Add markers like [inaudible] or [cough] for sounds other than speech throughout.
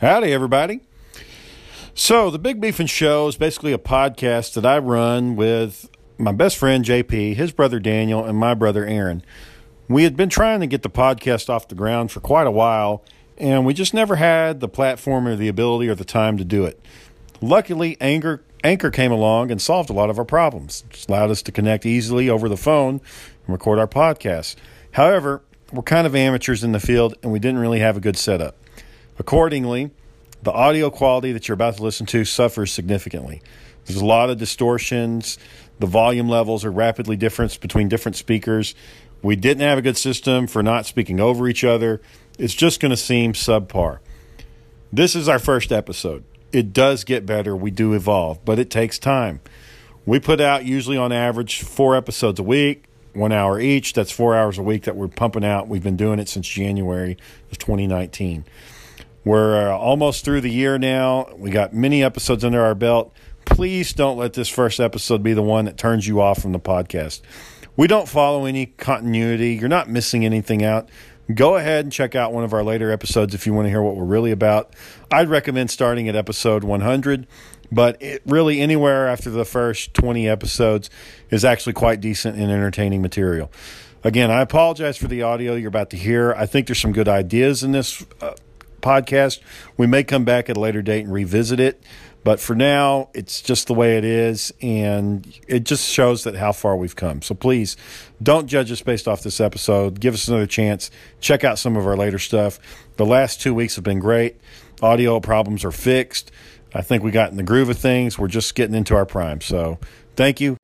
Howdy, everybody. So, the Big Beefin' Show is basically a podcast that I run with my best friend JP, his brother Daniel, and my brother Aaron. We had been trying to get the podcast off the ground for quite a while, and we just never had the platform or the ability or the time to do it. Luckily, Anchor, Anchor came along and solved a lot of our problems. It's allowed us to connect easily over the phone and record our podcast. However, we're kind of amateurs in the field, and we didn't really have a good setup. Accordingly, the audio quality that you're about to listen to suffers significantly. There's a lot of distortions. The volume levels are rapidly different between different speakers. We didn't have a good system for not speaking over each other. It's just going to seem subpar. This is our first episode. It does get better. We do evolve, but it takes time. We put out usually on average four episodes a week, one hour each. That's four hours a week that we're pumping out. We've been doing it since January of 2019. We're uh, almost through the year now. We got many episodes under our belt. Please don't let this first episode be the one that turns you off from the podcast. We don't follow any continuity. You're not missing anything out. Go ahead and check out one of our later episodes if you want to hear what we're really about. I'd recommend starting at episode 100, but it really anywhere after the first 20 episodes is actually quite decent and entertaining material. Again, I apologize for the audio you're about to hear. I think there's some good ideas in this uh, podcast. We may come back at a later date and revisit it, but for now, it's just the way it is, and it just shows that how far we've come. So please don't judge us based off this episode. Give us another chance. Check out some of our later stuff. The last two weeks have been great. Audio problems are fixed. I think we got in the groove of things. We're just getting into our prime. So thank you.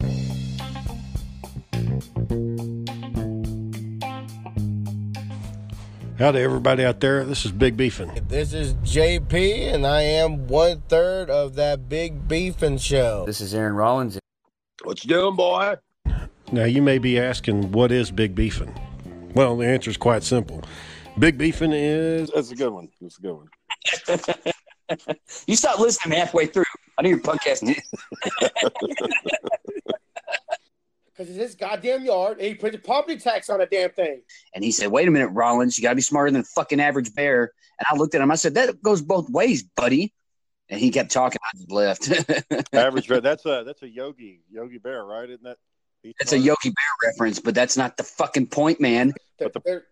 Howdy, everybody out there. This is Big Beefin'. This is JP, and I am one third of that Big Beefin' Show. This is Aaron Rollins. What you doing, boy? Now, you may be asking, what is Big Beefin'? Well, the answer is quite simple. Big Beefin' is That's a good one. That's a good one. [laughs] You stopped listening halfway through. I knew your podcast. [laughs] Because it's his goddamn yard, and he put the property tax on a damn thing. and he said, "Wait a minute, Rollins. You got to be smarter than a fucking average bear." And I looked at him. I said, "That goes both ways, buddy." And he kept talking. I just left. [laughs] Average bear. That's a that's a Yogi Yogi Bear, right? Isn't that? he's That's a? Yogi Bear reference, but that's not the fucking point, man. There- But the- there-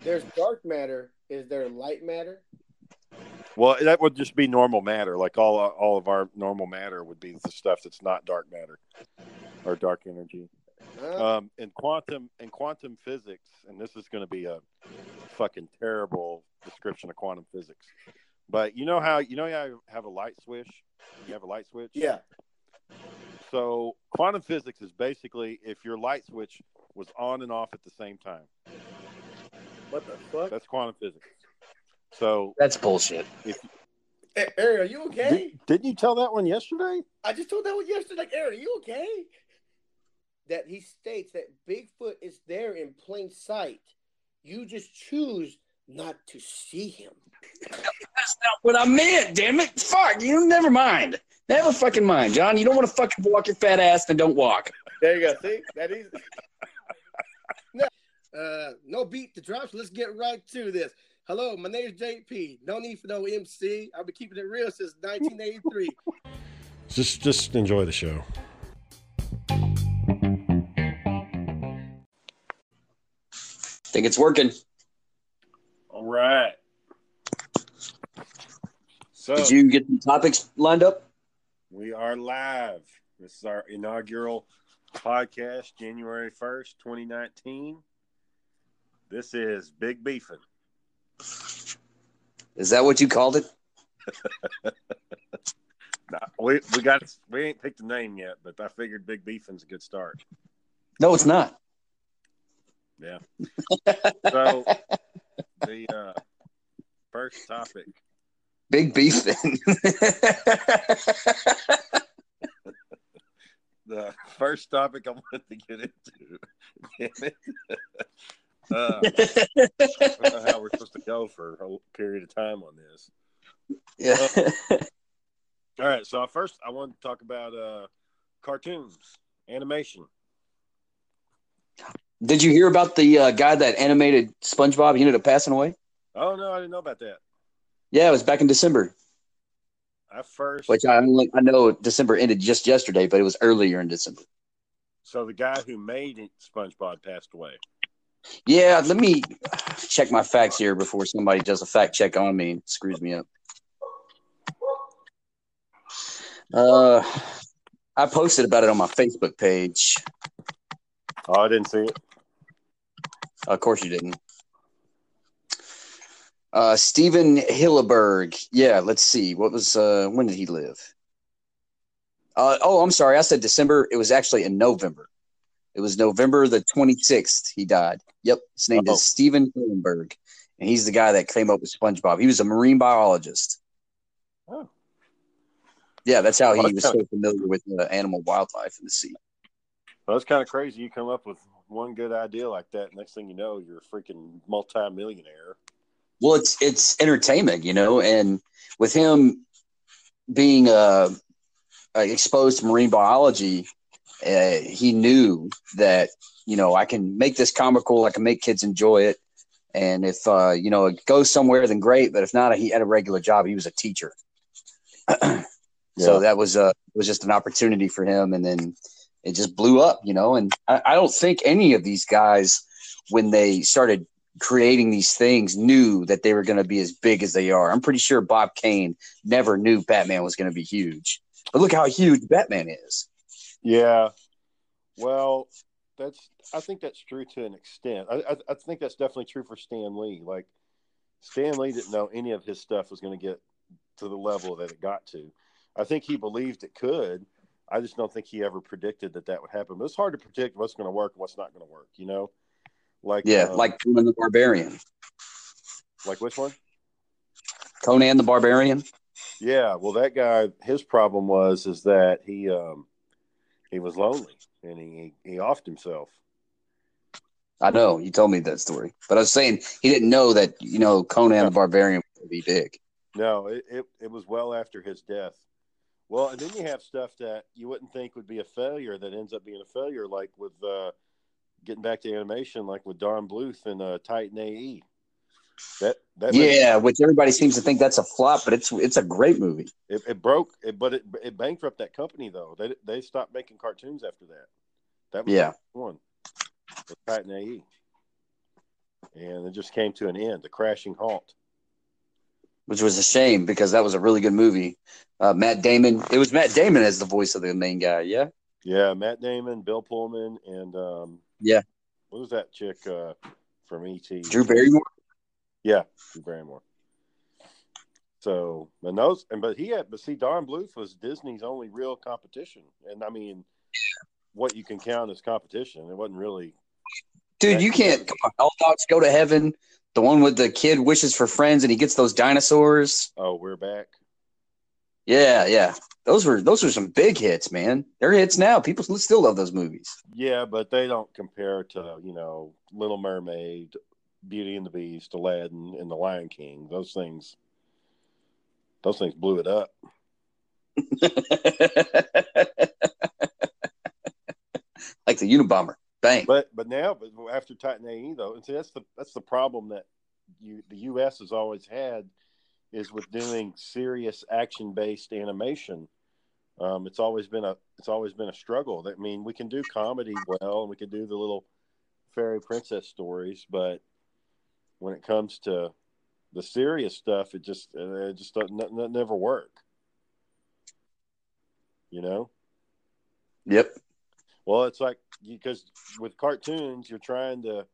there's dark matter. Is there light matter? Well, that would just be normal matter. Like all all of our normal matter would be the stuff that's not dark matter or dark energy. Huh? Um, in quantum in quantum physics, and this is going to be a fucking terrible description of quantum physics. But you know how you know how you have a light switch. You have a light switch. yeah. So quantum physics is basically if your light switch was on and off at the same time. What the fuck? That's quantum physics. So That's bullshit. Hey, Aaron, are you okay? Did, didn't you tell that one yesterday? I just told that one yesterday. Like, Aaron, are you okay? That he states that Bigfoot is there in plain sight. You just choose not to see him. That's not what I meant. Damn it! Fuck you. Never mind. Never fucking mind, John. You don't want to fucking walk your fat ass, then don't walk. There you go. See that is. [laughs] no, uh, no beat the drops. Let's get right to this. Hello, my name is JP. No need for no MC. I've been keeping it real since 1983. just just enjoy the show. Think it's working. All right. So Did you get some topics lined up? we are live. This is our inaugural podcast, January first, twenty nineteen. This is Big Beefing. Is that what you called it? [laughs] Nah, we we got we ain't picked a name yet, but I figured Big Beefing's a good start. No, it's not. Yeah. [laughs] So the uh, first topic Big beef then. [laughs] the first topic I wanted to get into. Damn it. [laughs] uh, I don't know how we're supposed to go for a whole period of time on this. yeah. All right, so first I want to talk about uh, cartoons, animation. Did you hear about the uh, guy that animated SpongeBob? He ended up passing away. Oh no, I didn't know about that. Yeah, it was back in December, I first. which I only, I know December ended just yesterday, but it was earlier in December. so the guy who made it, SpongeBob passed away. Yeah, let me check my facts here before somebody does a fact check on me and screws me up. Uh, I posted about it on my Facebook page. Oh, I didn't see it. Of course, you didn't. Uh, Stephen Hillenberg. Yeah, let's see. What was uh, when did he live? Uh, oh, I'm sorry. I said December. It was actually in November. It was November the 26th. He died. Yep, his name Oh. is Stephen Hillenberg, and he's the guy that came up with SpongeBob. He was a marine biologist. Oh. Yeah, that's how he Well, was that's so familiar with uh, animal wildlife in the sea. Well, that's kind of crazy. You come up with one good idea like that. Next thing you know, you're a freaking multi-millionaire. Well, it's it's entertainment, you know, and with him being uh, uh, exposed to marine biology, uh, he knew that you know I can make this comical, I can make kids enjoy it, and if uh, you know it goes somewhere, then great. But if not, he had a regular job. He was a teacher, [clears throat] Yeah. so that was uh was just an opportunity for him, and then it just blew up, you know. And I, I don't think any of these guys, when they started creating these things knew that they were going to be as big as they are. I'm pretty sure Bob Kane never knew Batman was going to be huge. But look how huge Batman is. Yeah. Well, that's. I think that's true to an extent. I, I, I think that's definitely true for Stan Lee. Like Stan Lee didn't know any of his stuff was going to get to the level that it got to. I think he believed it could. I just don't think he ever predicted that that would happen. But it's hard to predict what's going to work and what's not going to work. You know, like Yeah, um, like Conan the Barbarian. like which one? Conan the Barbarian. Yeah, well, that guy, his problem was is that he um he was lonely and he he offed himself. I know you told me that story, but I was saying he didn't know that you know Conan the Barbarian would be big. No, it, it it was well after his death. Well, and then you have stuff that you wouldn't think would be a failure that ends up being a failure, like with uh, getting back to animation, like with Don Bluth and uh, Titan AE. That that Yeah, which everybody seems to think that's a flop, but it's it's a great movie. it, it broke, it, but it it bankrupted that company though. They they stopped making cartoons after that. That was Yeah. one with Titan AE, and it just came to an end, a crashing halt. Which was a shame because that was a really good movie. Uh, Matt Damon. It was Matt Damon as the voice of the main guy. Yeah. Yeah, Matt Damon, Bill Pullman, and um, Yeah. what was that chick uh, from ET? Drew Barrymore. Yeah, Drew Barrymore. So, and those, and but he had, but see, Don Bluth was Disney's only real competition, and I mean, what you can count as competition. It wasn't really. Dude, you can't. Come on, all dogs go to heaven. The one with the kid wishes for friends and he gets those dinosaurs. Oh, we're back. Yeah, yeah. Those were those were some big hits, man. They're hits now. People still love those movies. Yeah, but they don't compare to you know Little Mermaid, Beauty and the Beast, Aladdin, and The Lion King. Those things, those things blew it up. [laughs] like the Unabomber. But but now, but after Titan AE though, and see that's the that's the problem that you the U.S. has always had is with doing serious action based animation. Um, it's always been a it's always been a struggle. I mean, we can do comedy well, and we can do the little fairy princess stories, but when it comes to the serious stuff, it just it just doesn't n- never work. You know. Yep. Well, it's like because with cartoons, you're trying to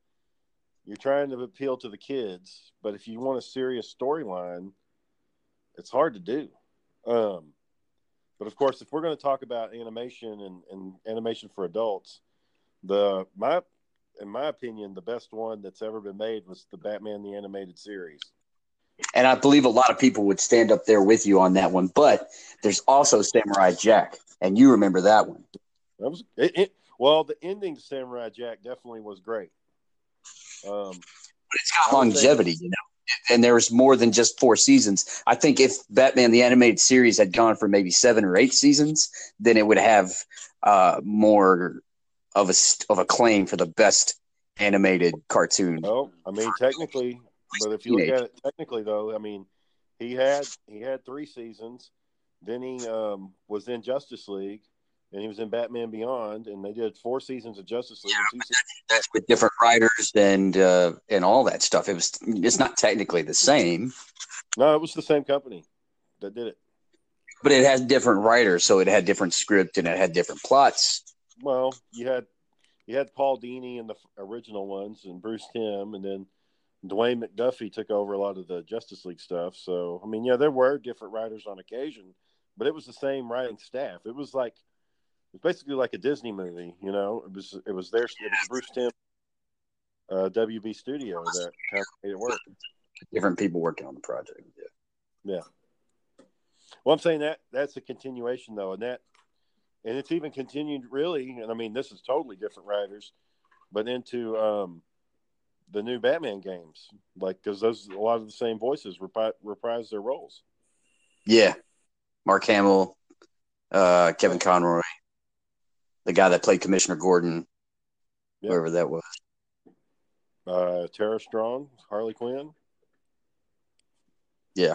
you're trying to appeal to the kids, but if you want a serious storyline, it's hard to do. Um, but of course, if we're going to talk about animation and, and animation for adults, the my in my opinion, the best one that's ever been made was the Batman the Animated Series. And I believe a lot of people would stand up there with you on that one. But there's also Samurai Jack, and you remember that one. That was it, it, well. The ending to Samurai Jack definitely was great. Um, But it's got I would say- longevity, you know. And there was more than just four seasons. I think if Batman the animated series had gone for maybe seven or eight seasons, then it would have uh, more of a of a claim for the best animated cartoon. Well, I mean, technically, but if you look at it technically, though, I mean, he had he had three seasons. Then he um, was in Justice League, and he was in Batman Beyond, and they did four seasons of Justice League. seasons- That's with different writers and uh, and all that stuff. It was it's not technically the same, No, it was the same company that did it. but it had different writers, so it had different script and it had different plots. Well, you had you had Paul Dini in the original ones, and Bruce Timm, and then Dwayne McDuffie took over a lot of the Justice League stuff. So, I mean, yeah, there were different writers on occasion, but it was the same writing staff. It was like was basically like a Disney movie, you know. It was it was their it was Bruce Timm, uh, WB Studio that kind made it work. Different people working on the project. Yeah. Well, I'm saying that that's a continuation though, and that and it's even continued really. And I mean, this is totally different writers, but into um, the new Batman games, like because those a lot of the same voices repri- reprise their roles. Yeah. Mark Hamill, uh, Kevin Conroy, the guy that played Commissioner Gordon, Yeah. whoever that was. Uh, Tara Strong, Harley Quinn. Yeah.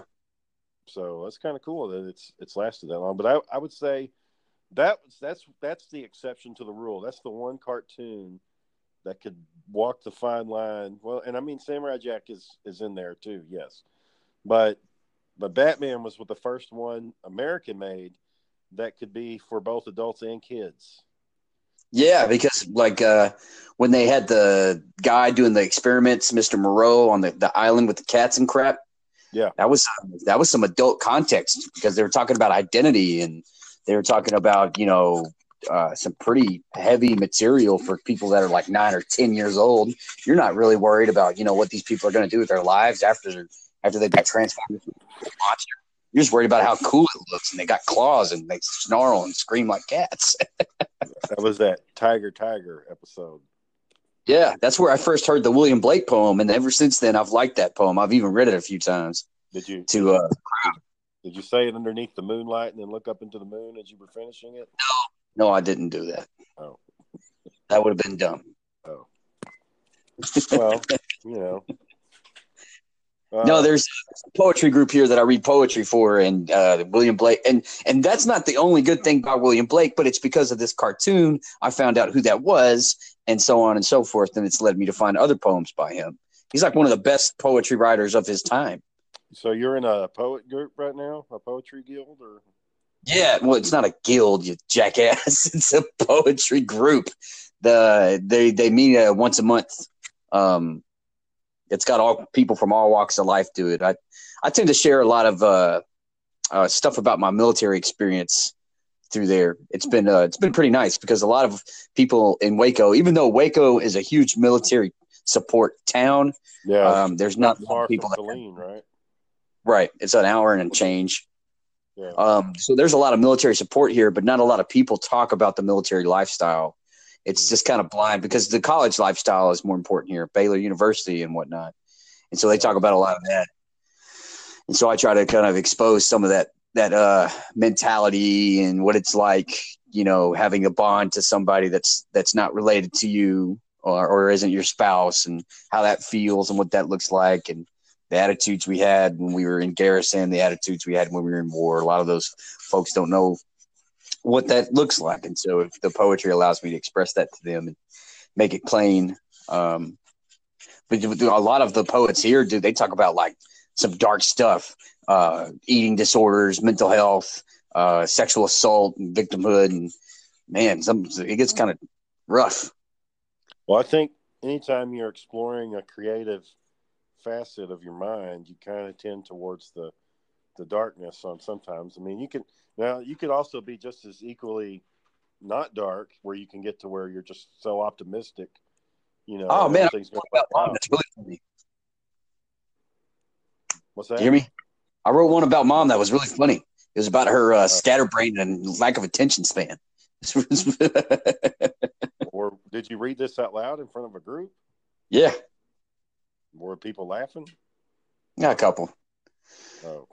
So that's kind of cool that it's it's lasted that long. But I, I would say that that's that's the exception to the rule. That's the one cartoon that could walk the fine line. Well, and I mean Samurai Jack is is in there too, yes. But but Batman was with the first one American made that could be for both adults and kids. Yeah, because like uh, when they had the guy doing the experiments, Mr. Moreau on the, the island with the cats and crap. Yeah. That was that was some adult context because they were talking about identity and they were talking about, you know, uh, some pretty heavy material for people that are like nine or ten years old. You're not really worried about, you know, what these people are going to do with their lives after after they've been transformed into a monster. You're just worried about how cool it looks, and they got claws and they snarl and scream like cats. [laughs] That was that Tiger Tiger episode. Yeah, that's where I first heard the William Blake poem, and ever since then, I've liked that poem. I've even read it a few times. Did you To uh, did you say it underneath the moonlight and then look up into the moon as you were finishing it? no, no, I didn't do that. Oh. That would have been dumb. Oh. Well, you know. Uh, no, there's a poetry group here that I read poetry for, and uh, William Blake, and and that's not the only good thing about William Blake, but it's because of this cartoon I found out who that was, and so on and so forth, and it's led me to find other poems by him. He's like one of the best poetry writers of his time. So you're in a poet group right now, a poetry guild, or Yeah, well, it's not a guild, you jackass. [laughs] It's a poetry group. The they they meet uh, once a month. Um, it's got all people from all walks of life do it. I I tend to share a lot of uh, uh, stuff about my military experience through there. It's been uh, it's been pretty nice because a lot of people in Waco, even though Waco is a huge military support town, yeah, um, there's not a lot of people that Killeen, right? Right. It's an hour and a change. Yeah. Um, so there's a lot of military support here, but not a lot of people talk about the military lifestyle. It's just kind of blind because the college lifestyle is more important here, Baylor University and whatnot. And so they talk about a lot of that. And so I try to kind of expose some of that that uh, mentality and what it's like, you know, having a bond to somebody that's that's not related to you or, or isn't your spouse and how that feels and what that looks like and the attitudes we had when we were in garrison, the attitudes we had when we were in war. A lot of those folks don't know what that looks like, and so if the poetry allows me to express that to them and make it plain. Um, but a lot of the poets here, do they talk about like some dark stuff, uh, eating disorders, mental health, uh, sexual assault, and victimhood, and man, some it gets kind of rough. Well, I think anytime you're exploring a creative facet of your mind, you kind of tend towards the the darkness on sometimes. I mean, you can now you could also be just as equally not dark, where you can get to where you're just so optimistic. You know, Oh man, everything's going about mom that's really funny. What's that? you hear me? I wrote one about mom that was really funny. It was about her uh, scatterbrain and lack of attention span. [laughs] Or did you read this out loud in front of a group? yeah, Were people laughing? yeah, a couple. Oh,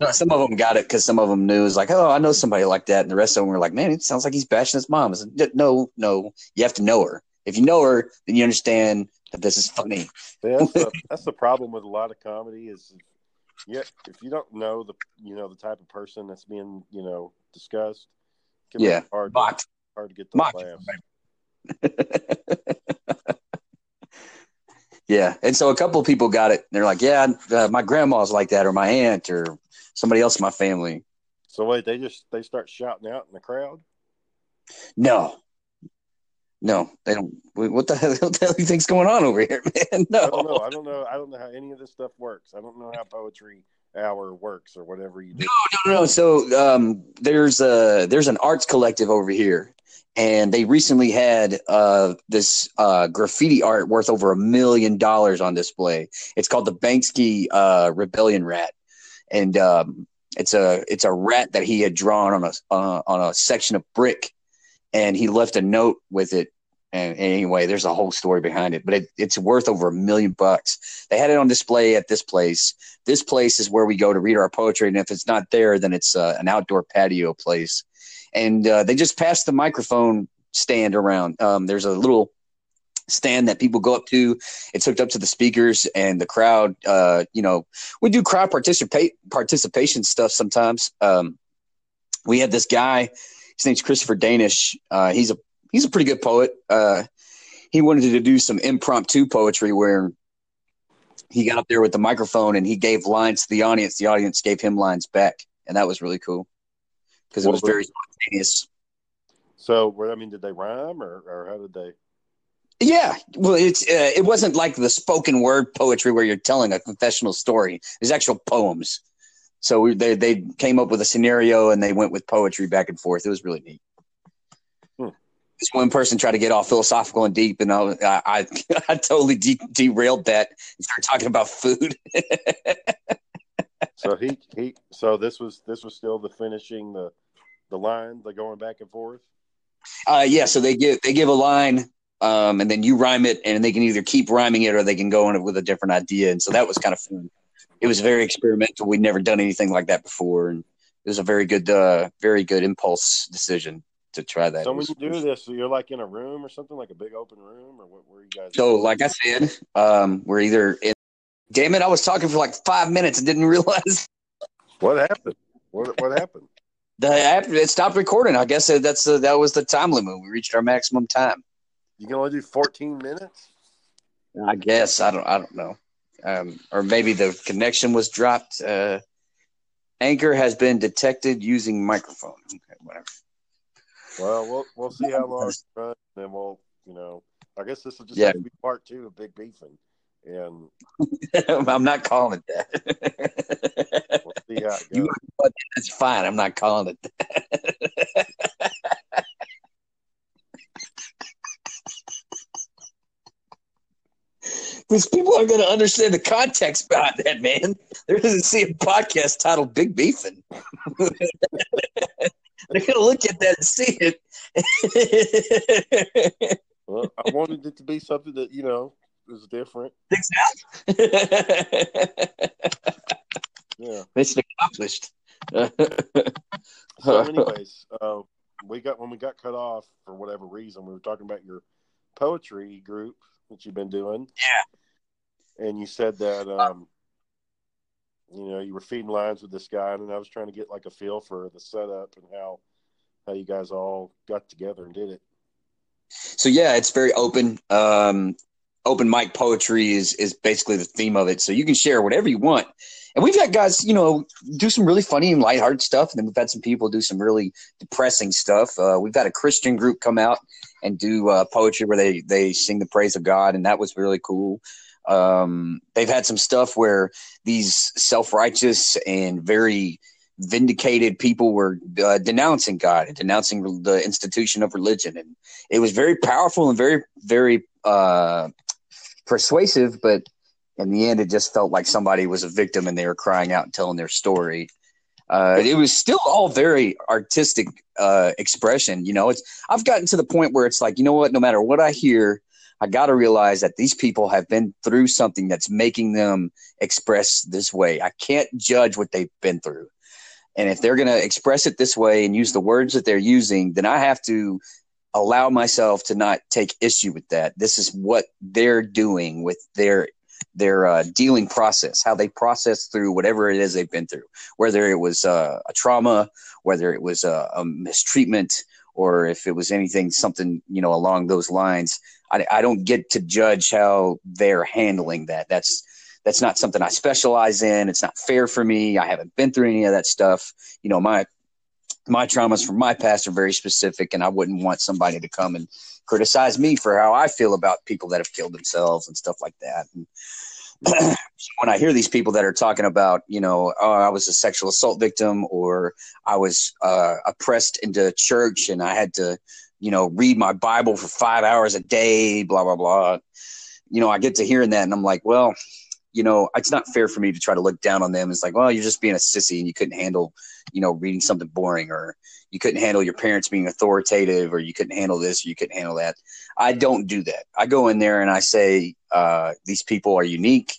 [laughs] Some of them got it because some of them knew. It was like, oh, I know somebody like that, and the rest of them were like, man, it sounds like he's bashing his mom. Said, no, no, you have to know her. If you know her, then you understand that this is funny. Yeah, that's the, [laughs] that's the problem with a lot of comedy is yeah, if you don't know the you know the type of person that's being you know discussed, it can be Yeah, hard mocked. hard to get the laughs. [laughs] yeah, and so a couple of people got it. They're like, "Yeah, uh, my grandma's like that, or my aunt, or somebody else in my family." So wait, they just they start shouting out in the crowd. No, no, they don't. What the [laughs] hell? What the hell do you think's going on over here, [laughs] man? No, I don't know. I don't know. I don't know how any of this stuff works. I don't know how poetry hour works or whatever you do. no, no. So um, there's a there's an arts collective over here, and they recently had uh, this uh, graffiti art worth over a million dollars on display. It's called the Banksy uh, Rebellion Rat, and um, it's a it's a rat that he had drawn on a uh, on a section of brick, and he left a note with it. And anyway, there's a whole story behind it, but it, it's worth over a million bucks. They had it on display at this place. This place is where we go to read our poetry, and if it's not there, then it's uh, an outdoor patio place. And uh, they just passed the microphone stand around. Um, there's a little stand that people go up to. It's hooked up to the speakers, and the crowd. Uh, you know, we do crowd participate participation stuff sometimes. Um, we had this guy. His name's Christopher Danish. Uh, he's a he's a pretty good poet. Uh, he wanted to do some impromptu poetry where he got up there with the microphone and he gave lines to the audience. The audience gave him lines back, and that was really cool because it was very spontaneous. So, I mean, did they rhyme or, or how did they? Yeah, well, it's uh, it wasn't like the spoken word poetry where you're telling a confessional story. There's actual poems. So we, they they came up with a scenario and they went with poetry back and forth. It was really neat. This one person tried to get all philosophical and deep, and I I [laughs] I, totally de- derailed that and started talking about food. So he he. So this was this was still the finishing the the line, the going back and forth. Uh, yeah, so they give they give a line, um, and then you rhyme it, and they can either keep rhyming it or they can go in it with a different idea. And so that was kind of fun. It was very experimental. We'd never done anything like that before, and it was a very good, uh, very good impulse decision to try that. So when you do this, so you're like in a room or something, like a big open room, or what? Where you guys? so, like I said, um, we're either. In, damn it! I was talking for like five minutes and didn't [laughs] realize what happened? What what happened? the app it stopped recording. I guess that's uh, that was the time limit. We reached our maximum time. You can only do 14 minutes. I guess I don't I don't know, um, or maybe the connection was dropped. Uh, anchor has been detected using microphone. Okay, whatever. Well, we'll we'll see how long it [laughs] runs, and then we'll you know. I guess this will just Yeah. have to be part two of Big Beefing, and [laughs] I'm not calling it that. [laughs] we'll see how it goes. That's fine. I'm not calling it that. Because people aren't going to understand the context behind that, man. They're going to see a podcast titled Big Beefing. They're going to look at that and see it. [laughs] Well, I wanted it to be something that you know is different. Exactly. yeah. [laughs] Mission accomplished. So, [laughs] anyways, uh, we got when we got cut off for whatever reason, we were talking about your poetry group that you've been doing. Yeah. And you said that um, you know you were feeding lines with this guy, and I was trying to get like a feel for the setup and how how you guys all got together and did it. So yeah, it's very open. Um, open mic poetry is is basically the theme of it. So you can share whatever you want. And we've had guys, you know, do some really funny and lighthearted stuff, and then we've had some people do some really depressing stuff. Uh, we've had a Christian group come out and do uh, poetry where they they sing the praise of God, and that was really cool. Um, they've had some stuff where these self righteous and very vindicated people were uh, denouncing God and denouncing the institution of religion, and it was very powerful and very very uh, persuasive. But in the end, it just felt like somebody was a victim and they were crying out and telling their story. Uh, it was still all very artistic uh, expression. You know, it's I've gotten to the point where it's like, you know what? No matter what I hear, I got to realize that these people have been through something that's making them express this way. I can't judge what they've been through. And if they're going to express it this way and use the words that they're using, then I have to allow myself to not take issue with that. This is what they're doing with their their uh, dealing process, how they process through whatever it is they've been through, whether it was uh, a trauma, whether it was a, a, mistreatment, or if it was anything, something you know along those lines. I, I don't get to judge how they're handling that. That's that's not something I specialize in. It's not fair for me. I haven't been through any of that stuff. You know, my my traumas from my past are very specific, and I wouldn't want somebody to come and criticize me for how I feel about people that have killed themselves and stuff like that. And [clears throat] when I hear these people that are talking about, you know, oh, I was a sexual assault victim or I was uh, oppressed into church and I had to, you know, read my Bible for five hours a day, blah, blah, blah. You know, I get to hearing that and I'm like, well, you know, it's not fair for me to try to look down on them. It's like, well, you're just being a sissy and you couldn't handle, you know, reading something boring or you couldn't handle your parents being authoritative or you couldn't handle this or you couldn't handle that. I don't do that. I go in there and I say, uh, these people are unique.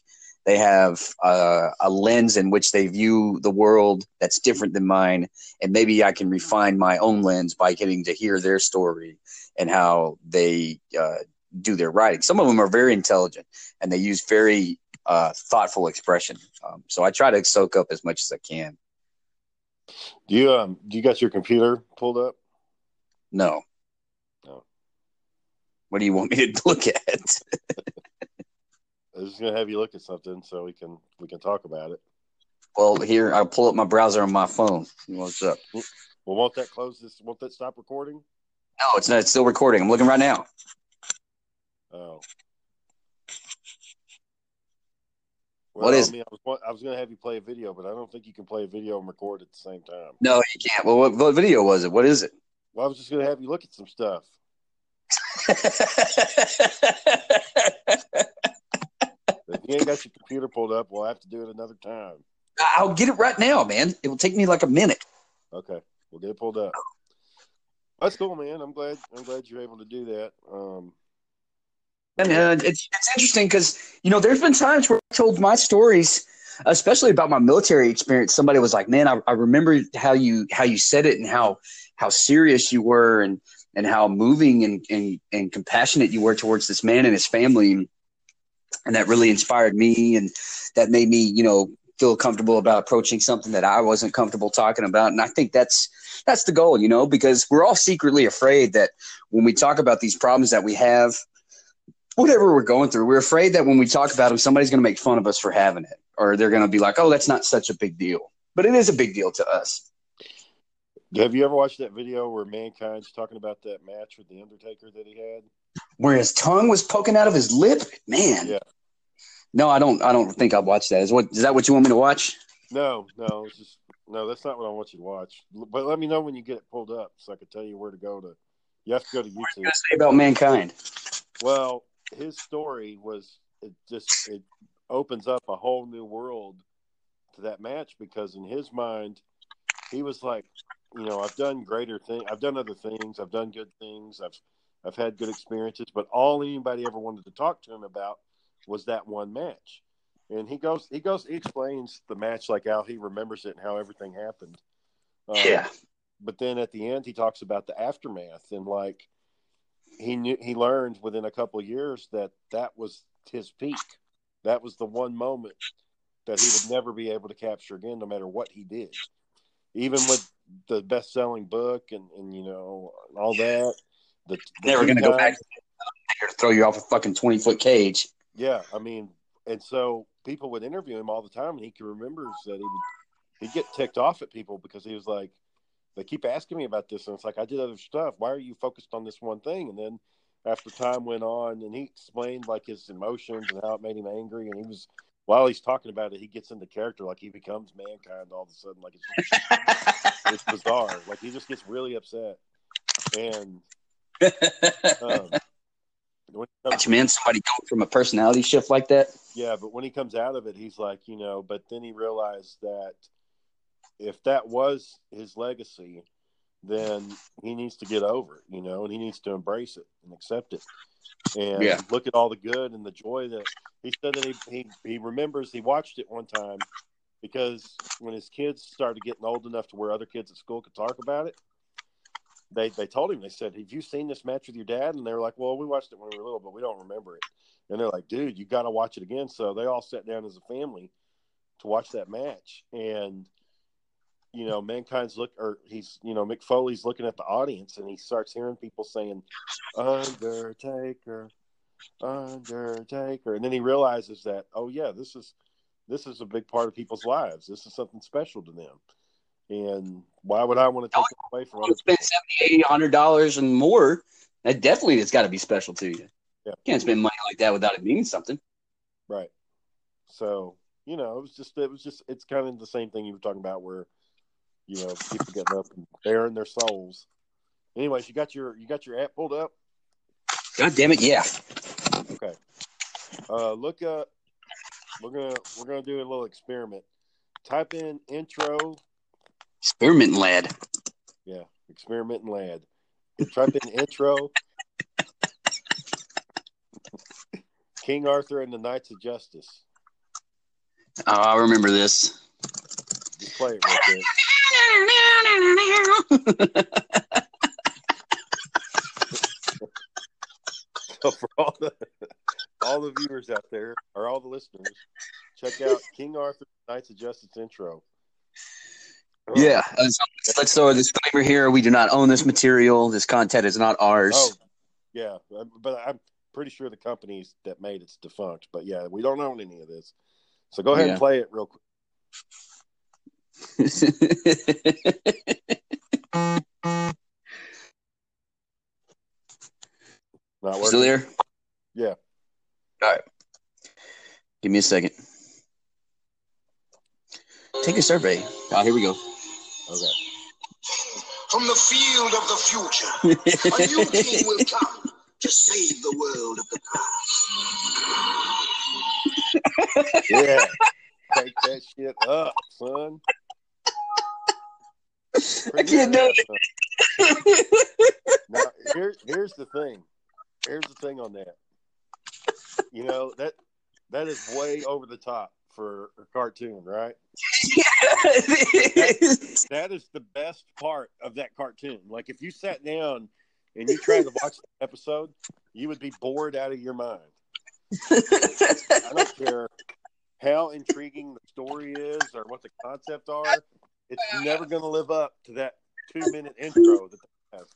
They have uh, a lens in which they view the world that's different than mine. And maybe I can refine my own lens by getting to hear their story and how they uh, do their writing. Some of them are very intelligent and they use very uh, thoughtful expression. Um, so I try to soak up as much as I can. Do you um do you got your computer pulled up? No. No. What do you want me to [laughs] look at? I was just gonna have you look at something so we can we can talk about it. Well, here I'll pull up my browser on my phone. What's up? Well, won't that close this? Won't that stop recording? No, it's not. It's still recording. I'm looking right now. Oh. Well, what is? I, mean, I was I was going to have you play a video, but I don't think you can play a video and record at the same time. No, you can't. Well, what, what video was it? What is it? Well, I was just going to have you look at some stuff. [laughs] if you ain't got your computer pulled up, we'll have to do it another time. I'll get it right now, man. It will take me like a minute. Okay, we'll get it pulled up. That's cool, man. I'm glad. I'm glad you're able to do that. Um, and uh, it's it's interesting because you know there's been times where I told my stories, especially about my military experience. Somebody was like, "Man, I, I remember how you how you said it and how how serious you were and and how moving and, and and compassionate you were towards this man and his family." And that really inspired me, and that made me, you know, feel comfortable about approaching something that I wasn't comfortable talking about. And I think that's that's the goal, you know, because we're all secretly afraid that when we talk about these problems that we have whatever we're going through, we're afraid that when we talk about them, somebody's going to make fun of us for having it, or they're going to be like, "Oh, that's not such a big deal," but it is a big deal to us. Have you ever watched that video where Mankind's talking about that match with the Undertaker that he had, where his tongue was poking out of his lip? Man, yeah. No, I don't. I don't think I've watched that. Is what is that? What you want me to watch? No, no, it's just no. That's not what I want you to watch. But let me know when you get it pulled up, so I can tell you where to go to. You have to go to YouTube. What are you say about mankind? Well, his story was it just it opens up a whole new world to that match because in his mind he was like you know i've done greater things i've done other things i've done good things i've i've had good experiences but all anybody ever wanted to talk to him about was that one match. And he goes he goes he explains the match like how he remembers it and how everything happened. Um, yeah. but then at the end he talks about the aftermath and like he knew he learned within a couple of years that that was his peak. That was the one moment that he would never be able to capture again, no matter what he did. Even with the best-selling book and, and you know all that, the, the never going to go back to throw you off a fucking twenty-foot cage. Yeah, I mean, and so people would interview him all the time, and he could remember that he would he'd get ticked off at people because he was like, they keep asking me about this, and it's like I did other stuff. Why are you focused on this one thing? And then after time went on, and he explained like his emotions and how it made him angry, and he was while he's talking about it, he gets into character, like he becomes mankind all of a sudden, like it's [laughs] it's bizarre. Like he just gets really upset, and um, [laughs] Watch, man, somebody go from a personality shift like that. Yeah, but when he comes out of it, he's like, you know, but then he realized that if that was his legacy, then he needs to get over it, you know, and he needs to embrace it and accept it. And yeah. look at all the good and the joy that he said that he, he, he remembers he watched it one time because when his kids started getting old enough to where other kids at school could talk about it, they they told him they said, "Have you seen this match with your dad?" And they were like, "Well, we watched it when we were little, but we don't remember it." and they're like, "Dude, you got to watch it again." So they all sat down as a family to watch that match, and you know, mankind's look, or he's, you know, Mick Foley's looking at the audience, and he starts hearing people saying, "Undertaker, Undertaker," and then he realizes that, oh yeah, this is this is a big part of people's lives. This is something special to them. And why would I want to take it away from You spend 70 80 100 dollars and more. That definitely has got to be special to you. Yeah. You can't spend money like that without it meaning something. Right. So, you know, it was just it was just it's kind of the same thing you were talking about where, you know, people getting up and bearing their souls. Anyways, you got your you got your app pulled up? God damn it, yeah. Okay. Uh look up we're gonna we're gonna do a little experiment. Type in intro, Spearmint lad. yeah, experiment lad. Type in intro. King Arthur and the Knights of Justice. Oh, I remember this. Just play it real quick. So for all the all the viewers out there, or all the listeners, check out King Arthur Knights of Justice intro. yeah. Let's throw a disclaimer here. We do not own this material. This content is not ours. Oh, yeah, but I'm pretty sure the companies that made it's defunct. But yeah, we don't own any of this. So go ahead Yeah. and play it real quick. Not working. Still there? Yeah. All right. Give me a second. Take a survey. Oh, here we go. Okay. From the field of the future, a new [laughs] king will come to save the world of the past. Yeah. Take that shit up, son. I can't do it. Now, here, here's the thing. Here's the thing on that. You know that that is way over the top for a cartoon, right? That is the best part of that cartoon. Like if you sat down and you tried to watch the episode, you would be bored out of your mind. I don't care how intriguing the story is or what the concept are. It's never going to live up to that two minute intro that they have.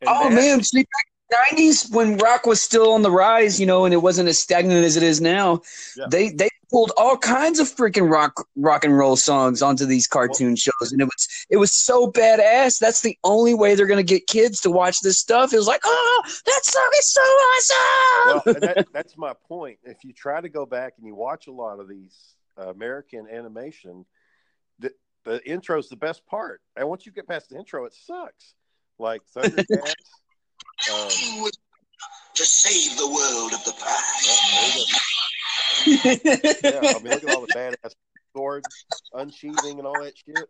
And oh that- man, see, back in the '90s when rock was still on the rise, you know, and it wasn't as stagnant as it is now. Yeah. They they pulled all kinds of freaking rock rock and roll songs onto these cartoon shows, and it was it was so badass. That's the only way they're gonna get kids to watch this stuff. It was like, oh, that song is so awesome. well, and that, [laughs] that's my point. If you try to go back and you watch a lot of these uh, American animation, the the intro is the best part. And once you get past the intro, it sucks. Like Thundercats. [laughs] um, to save the world of the past. oh, there you go. yeah, I mean, look at all the badass swords unsheathing and all that shit.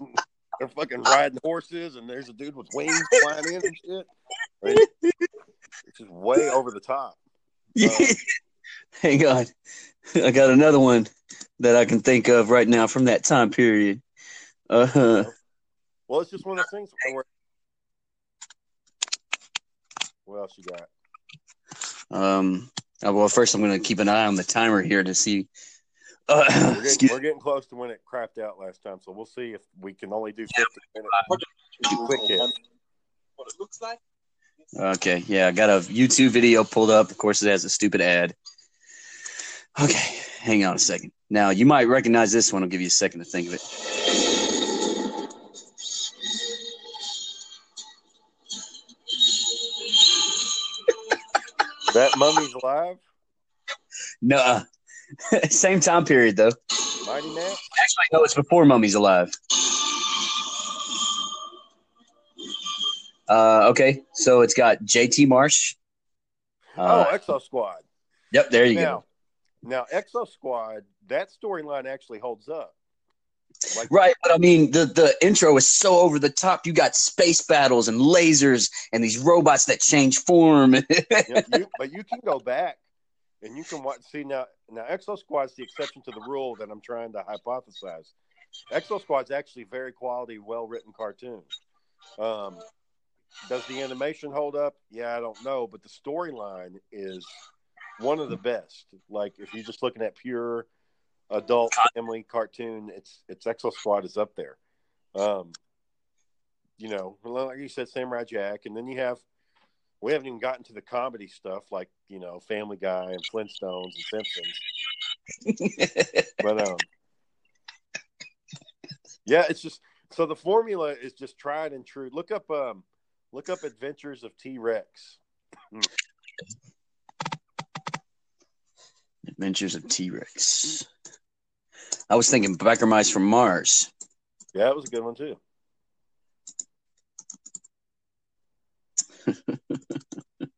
[laughs] They're fucking riding horses, and there's a dude with wings flying in and shit. I mean, it's just way over the top. [laughs] Hang on, I got another one that I can think of right now from that time period. Uh huh. Well, it's just one of those things where. What else you got? um, uh, well, first I'm going to keep an eye on the timer here to see. Uh, We're getting, we're getting close to when it crapped out last time, so we'll see if we can only do 50 minutes. Quick hit. What it looks like. okay, yeah, I got a YouTube video pulled up. Of course, it has a stupid ad. Okay, hang on a second. Now you might recognize this one. I'll give you a second to think of it. [laughs] That mummy's alive, No, [laughs] same time period though. Mighty Max. Actually, no, it's before Mummy's alive. Uh, okay, so it's got JT Marsh. Uh, oh, Exo Squad. yep, there you now, go. Now Exo Squad. That storyline actually holds up. Like, Right, but I mean, the the intro is so over the top. You got space battles and lasers and these robots that change form. [laughs] you you, but you can go back and you can watch. See now, now Exo Squad's the exception to the rule that I'm trying to hypothesize. Exo Squad's actually very quality, well written cartoon. Um, does the animation hold up? Yeah, I don't know, but the storyline is one of the best. Like if you're just looking at pure adult family cartoon, it's it's Exo Squad is up there. Um, you know, like you said, Samurai Jack, and then you have we haven't even gotten to the comedy stuff like you know Family Guy and Flintstones and Simpsons. [laughs] but um, yeah, it's just so the formula is just tried and true. Look up um, look up Adventures of T Rex. Adventures of T Rex. I was thinking Biker Mice from Mars. Yeah, that was a good one too. [laughs]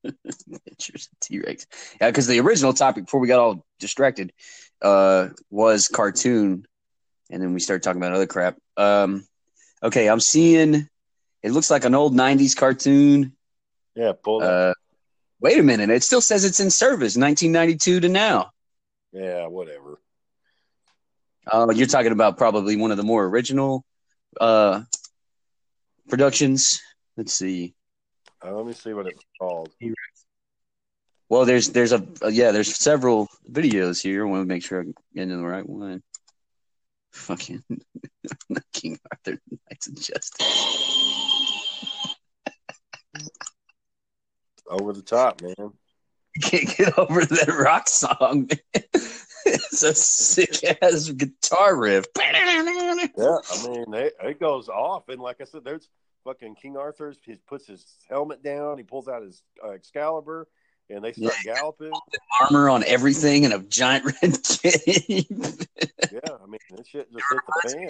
Adventures of T Rex. Yeah, because the original topic before we got all distracted uh, was cartoon, and then we started talking about other crap. Um, okay, I'm seeing. It looks like an old '90s cartoon. Yeah, pull that. Uh, wait a minute! It still says it's in service, 1992 to now. Yeah, whatever. Oh, you're talking about probably one of the more original uh, productions. Let's see. Uh, let me see what it's called. Well, there's there's a uh, yeah, there's several videos here. I want to make sure I'm getting the right one. Fucking [laughs] King Arthur Knights of Justice. Over the top, man. [laughs] Can't get over that rock song. [laughs] it's a sick ass guitar riff. Yeah, I mean, it, it goes off, and like I said, there's fucking King Arthur's. He puts his helmet down. He pulls out his uh, Excalibur, and they start galloping. Armor on everything and a giant [laughs] red cape. Yeah, I mean, this shit just hit the fan.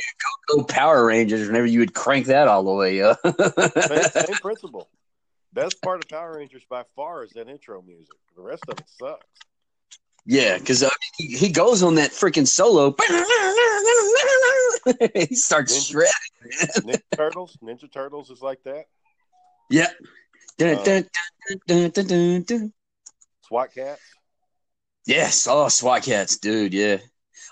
Go Power Rangers whenever you would crank that all the way up. Same, same principle. Best part of Power Rangers by far is that intro music. The rest of it sucks. Yeah, because uh, he, he goes on that freaking solo. [laughs] he starts Ninja- shredding. Ninja Turtles, Ninja Turtles is like that. Yeah. Dun, Uh, dun, dun, dun, dun, dun. SWAT Cats. Yes. Oh, SWAT cats, dude. Yeah.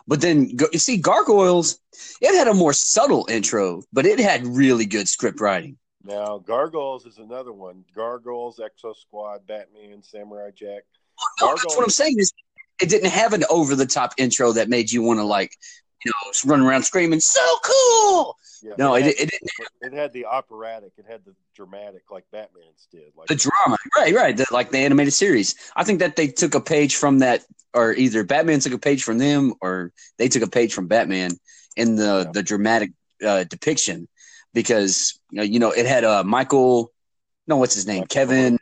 But then you see, Gargoyles, it had a more subtle intro, but it had really good script writing. Now, Gargoyles is another one. Gargoyles, Exo Squad, Batman, Samurai Jack. No, that's what I'm saying is it didn't have an over the top intro that made you want to like, you know, run around screaming, so cool. Yeah, No, it, had, it didn't it had the operatic. It had the dramatic, like Batman's did. Like the drama right right the, like the animated series i think that they took a page from that or either batman took a page from them or they took a page from batman in the Yeah. the dramatic uh, depiction because you know, you know it had uh michael no what's his name kevin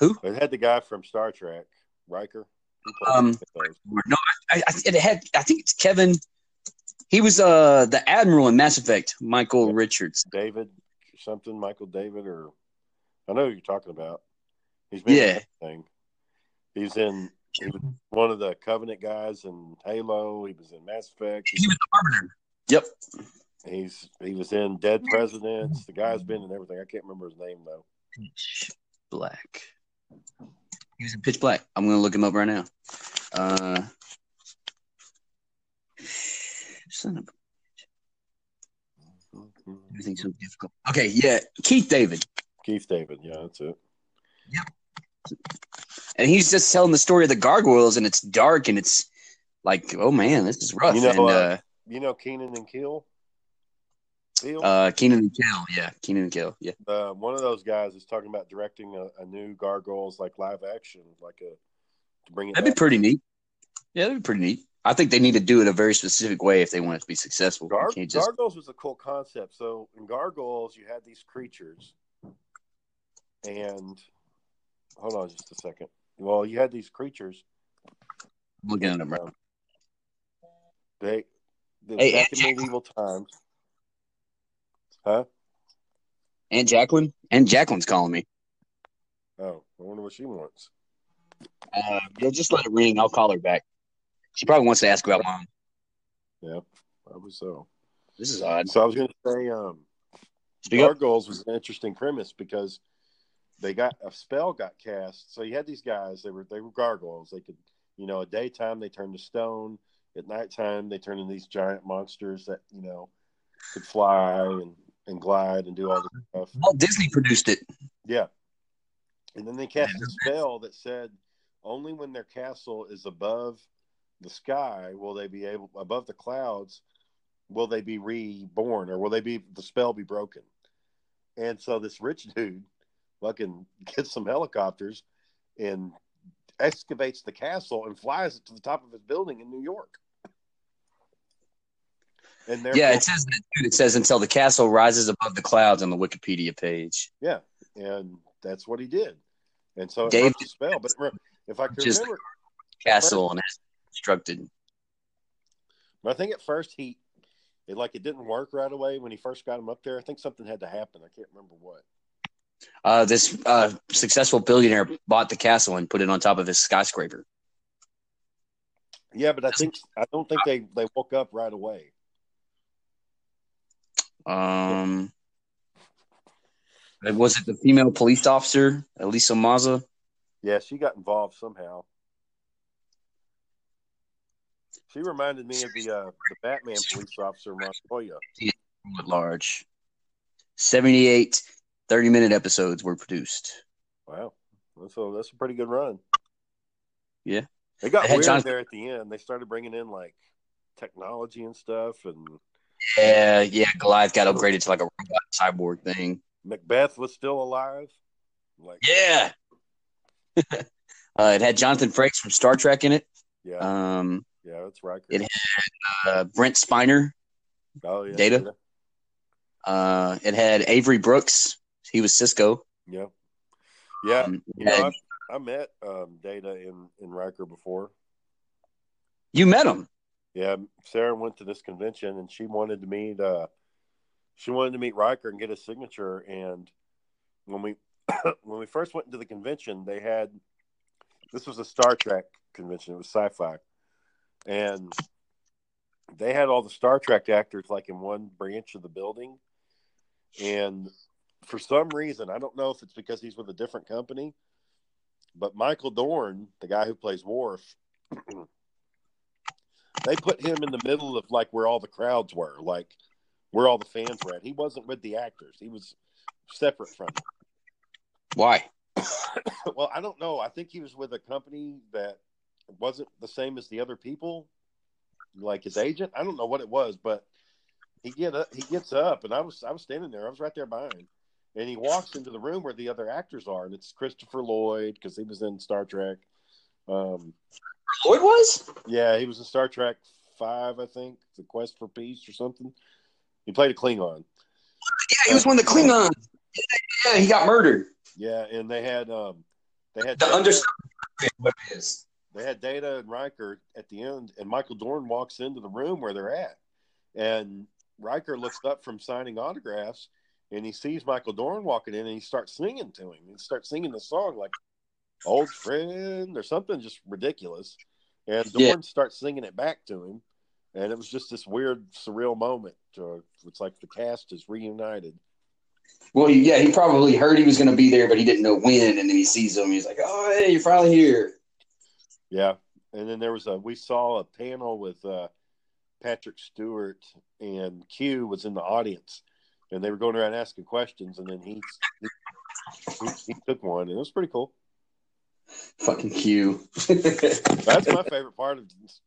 it had the guy from Star Trek, Riker. Um, no I, I it had i think it's kevin he was uh the admiral in mass effect michael Yeah. richards David something, Michael David, or I know who you're talking about. He's been Yeah. in everything. He's in. He was one of the Covenant guys in Halo. He was in Mass Effect. he was the arbiter yep He's he was in Dead Presidents. The guy's been in everything. I can't remember his name though. Pitch Black. He was in Pitch Black. I'm gonna look him up right now. Uh, son of a- everything's so difficult. Okay, yeah, Keith David, Keith David. Yeah, that's it. Yeah, and he's just telling the story of the gargoyles, and it's dark, and it's like, oh man, this is rough. You know, and uh, uh, You know Keenan and Kill. Kill. uh, Keenan and Kel, yeah, Keenan and Kel, yeah. uh, one of those guys is talking about directing a, a new Gargoyles like live action, like a to bring it. That'd be pretty neat. Yeah, that'd be pretty neat. I think they need to do it a very specific way if they want it to be successful. Gar- just Gargoyles was a cool concept. So in Gargoyles, you had these creatures, and hold on just a second. Well, you had these creatures. I'm looking at them right. They, they Hey, back in medieval times. Huh? And Jacqueline, and Jacqueline's calling me. Oh, I wonder what she wants. Uh, yeah, just let it ring. I'll call her back. She probably wants to ask about mom. Yeah, probably so. This is odd. So I was going to say, um, Speak up. Was an interesting premise because they got a spell got cast. So you had these guys. They were they were gargoyles. They could, you know, at daytime they turned to stone. At nighttime they turned into these giant monsters that you know could fly and and glide and do all this stuff. Walt Disney produced it. Yeah. And then they cast a spell that said only when their castle is above the sky will they be able above the clouds will they be reborn or will they be the spell be broken. And so this rich [laughs] dude fucking gets some helicopters and excavates the castle and flies it to the top of his building in New York. And Yeah, it says that dude. It says until the castle rises above the clouds on the Wikipedia page. Yeah, and that's what he did. And so it Dave- broke the spell. But if I can Just- remember, Castle and constructed. but I think at first he, it like it didn't work right away when he first got him up there. I think something had to happen. I can't remember what. Uh, this uh, successful billionaire bought the castle and put it on top of his skyscraper. Yeah, but I think I don't think they they woke up right away. Um, was it the female police officer, Elisa Maza? Yeah, she got involved somehow. She reminded me of the uh, the Batman police officer Montoya. at large. 78 30 minute episodes were produced. Wow, that's a that's a pretty good run. Yeah. They got They weird John- there at the end. They started bringing in like technology and stuff, and Yeah, yeah. Goliath got upgraded to like a robot cyborg thing. Macbeth was still alive. Like, Yeah. [laughs] uh, it had Jonathan Frakes from Star Trek in it. yeah, Um, yeah, that's right. it had uh, Brent Spiner. oh yeah, Data? Uh, it had Avery Brooks. He was Sisko. yeah, yeah. Um, had- know, I, I met um, Data in in Riker before. you met him. Yeah, Sarah went to this convention and she wanted to meet. Uh, she wanted to meet Riker and get his signature. And when we [coughs] when we first went into the convention, they had this was a Star Trek convention. It was sci-fi, and they had all the Star Trek actors like in one branch of the building. And for some reason, I don't know if it's because he's with a different company, but Michael Dorn, the guy who plays Worf. They put him in the middle of like where all the crowds were, like where all the fans were at. He wasn't with the actors. He was separate from them. Why? [coughs] well, I don't know. I think he was with a company that wasn't the same as the other people, like his agent. I don't know what it was, but he get up, he gets up, and I was I was standing there. I was right there by him, and he walks into the room where the other actors are, and it's Christopher Lloyd because he was in Star Trek. Um, Lloyd was? yeah, he was in Star Trek Five, I think, The Quest for Peace or something. He played a Klingon. Yeah, he was one of the Klingons. Yeah, he got murdered. Yeah, and they had um, they had The Data, understood what it is. they had Data and Riker at the end, and Michael Dorn walks into the room where they're at, and Riker looks up from signing autographs, and he sees Michael Dorn walking in, and he starts singing to him. He starts singing the song like "Old Friend" or something just ridiculous, and Dorn Yeah. starts singing it back to him, and it was just this weird, surreal moment. Uh, it's like the cast is reunited. Well, yeah, he probably heard he was going to be there, but he didn't know when. And then he sees him. He's like, "Oh, hey, you're finally here." Yeah, and then there was a we saw a panel with uh, Patrick Stewart and Q was in the audience, and they were going around asking questions, and then he he, he, he took one, and it was pretty cool. Fucking Q. That's my [laughs] favorite part of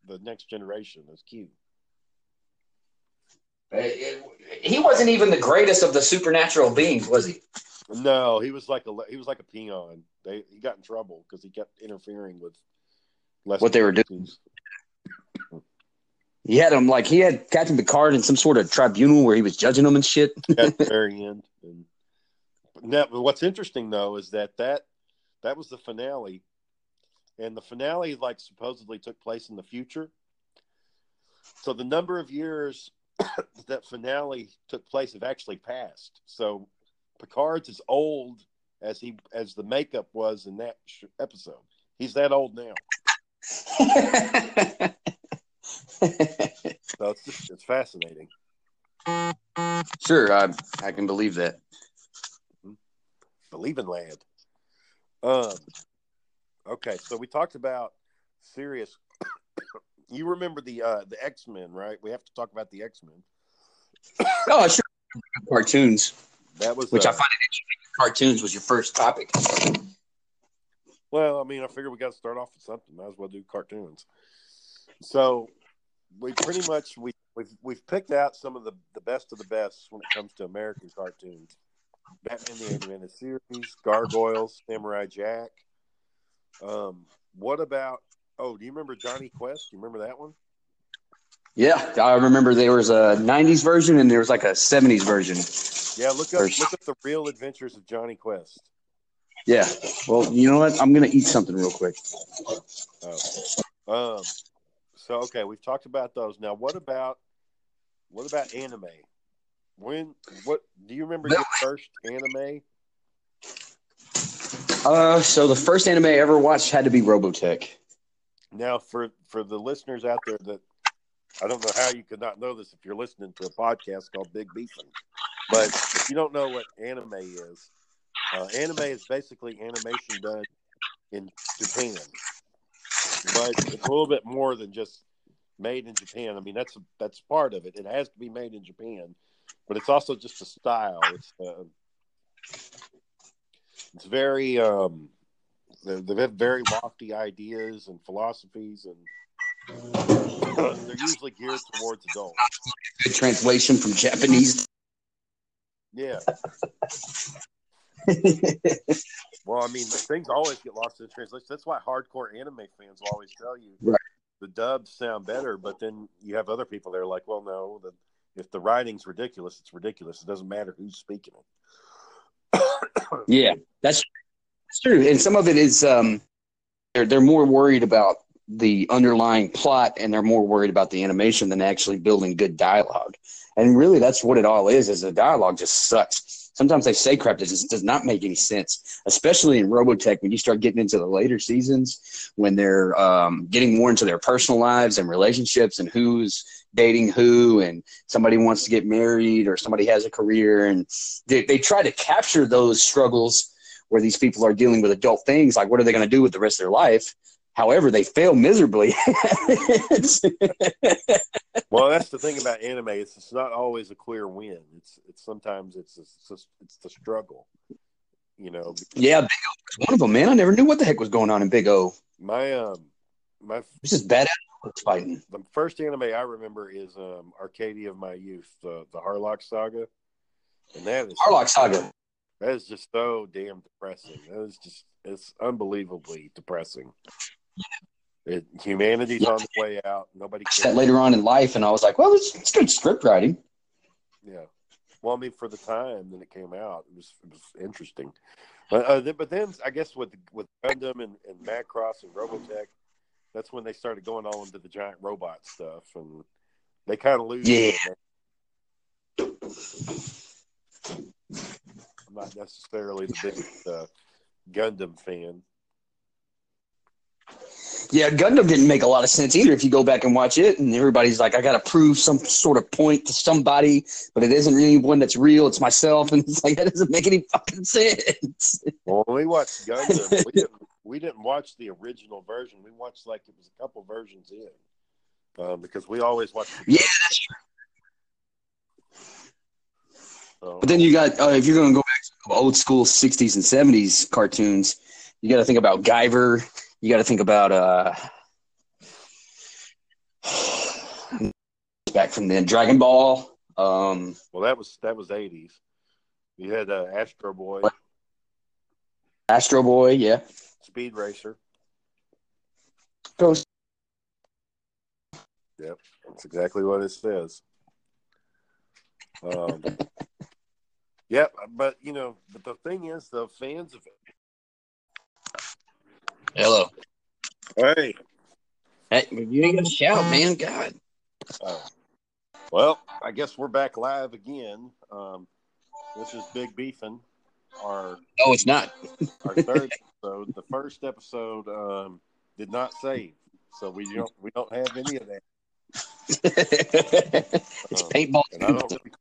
the next generation is Q. he wasn't even the greatest of the supernatural beings, was he? No, he was like a he was like a peon. They he got in trouble because he kept interfering with less What they were doing. He had him like he had Captain Picard in some sort of tribunal where he was judging them and shit. at the [laughs] very end. And now, what's interesting though is that that that was the finale, and the finale like supposedly took place in the future. So the number of years [coughs] that finale took place have actually passed. So Picard's as old as he as the makeup was in that sh- episode. He's that old now. [laughs] So it's just it's fascinating. sure, I I can believe that. Mm-hmm. Believe in land. Um. Okay, so we talked about serious. [coughs] you remember the uh the X Men, right? We have to talk about the X Men. Oh, sure. cartoons, That was which uh, I find it interesting. Cartoons was your first topic. Well, I mean, I figured we got to start off with something. Might as well do cartoons. So we pretty much we we've we've picked out some of the the best of the best when it comes to American cartoons. Batman the Animated Series, Gargoyles, Samurai Jack. Um, what about? Oh, do you remember Jonny Quest? Do you remember that one? Yeah, I remember there was a '90s version and there was like a '70s version. Yeah, look up Or- look up the real adventures of Jonny Quest. Yeah. Well, you know what? I'm gonna eat something real quick. Oh. Um. So okay, we've talked about those. Now, what about what about anime? When what do you remember your first anime? Uh, so the first anime I ever watched had to be Robotech. Now, for for the listeners out there that I don't know how you could not know this if you're listening to a podcast called Big Beefin', but if you don't know what anime is, uh, anime is basically animation done in Japan, but it's a little bit more than just made in Japan. I mean, that's that's part of it. It has to be made in Japan, but it's also just a style. It's uh, it's very um, they have very lofty ideas and philosophies, and they're usually geared towards adults. Good translation from Japanese. Yeah. [laughs] Well, I mean, things always get lost in translation. That's why hardcore anime fans will always tell you Right. the dubs sound better, but then you have other people that are like, well, no, the, if the writing's ridiculous, it's ridiculous. It doesn't matter who's speaking it. [coughs] Yeah, that's, that's true. And some of it is um, they're they're more worried about the underlying plot and they're more worried about the animation than actually building good dialogue. And really, that's what it all is. Is the dialogue just sucks. Sometimes they say crap that just does not make any sense, especially in Robotech when you start getting into the later seasons when they're um, getting more into their personal lives and relationships and who's dating who and somebody wants to get married or somebody has a career. And they, they try to capture those struggles where these people are dealing with adult things like what are they going to do with the rest of their life however they fail miserably well, that's the thing about anime. It's, it's not always a clear win. It's it's sometimes it's it's, just, it's the struggle. You know, yeah big o was one of them man i never knew what the heck was going on in big o my um my this is badass fighting the first anime I remember is um Arcadia of my youth, the the Harlock saga, and that is harlock saga that is just so damn depressing. That is just it's unbelievably depressing. It, humanity's on the way out. Nobody cares. that later on in life and i was like well it's, it's good script writing Yeah. Well, I mean, for the time that it came out, it was it was interesting. But uh, then, but then I guess with with Gundam and, and Macross and Robotech, that's when they started going all into the giant robot stuff, and they kind of lose. Yeah. I'm not necessarily the biggest uh, Gundam fan. Yeah, Gundam didn't make a lot of sense either if you go back and watch it. And everybody's like, I got to prove some sort of point to somebody, but it isn't really one that's real. It's myself. [laughs] And it's like, that doesn't make any fucking sense. Well, when we watched Gundam, we [laughs] didn't we didn't watch the original version. We watched like it was a couple versions in, um, because we always watch. The Yeah, that's true. So, But then you got, uh, if you're going to go back to old school 60s and 70s cartoons, you got to think about Guyver. You got to think about, uh, [sighs] back from then, Dragon Ball. Um, well, that was that was eighties. You had uh, Astro Boy, Astro Boy, yeah. Speed Racer. Goes. Yep, that's exactly what it says. Um, [laughs] yep, but you know, but the thing is, the fans of Hello. hey, Hey, you ain't to shout, man. God. Oh. Well, I guess we're back live again. Um, this is Big Beefin', our No, it's not. [laughs] our third episode. The first episode um, did not save, so we don't we don't have any of that. [laughs] it's Um, paintball. I don't really,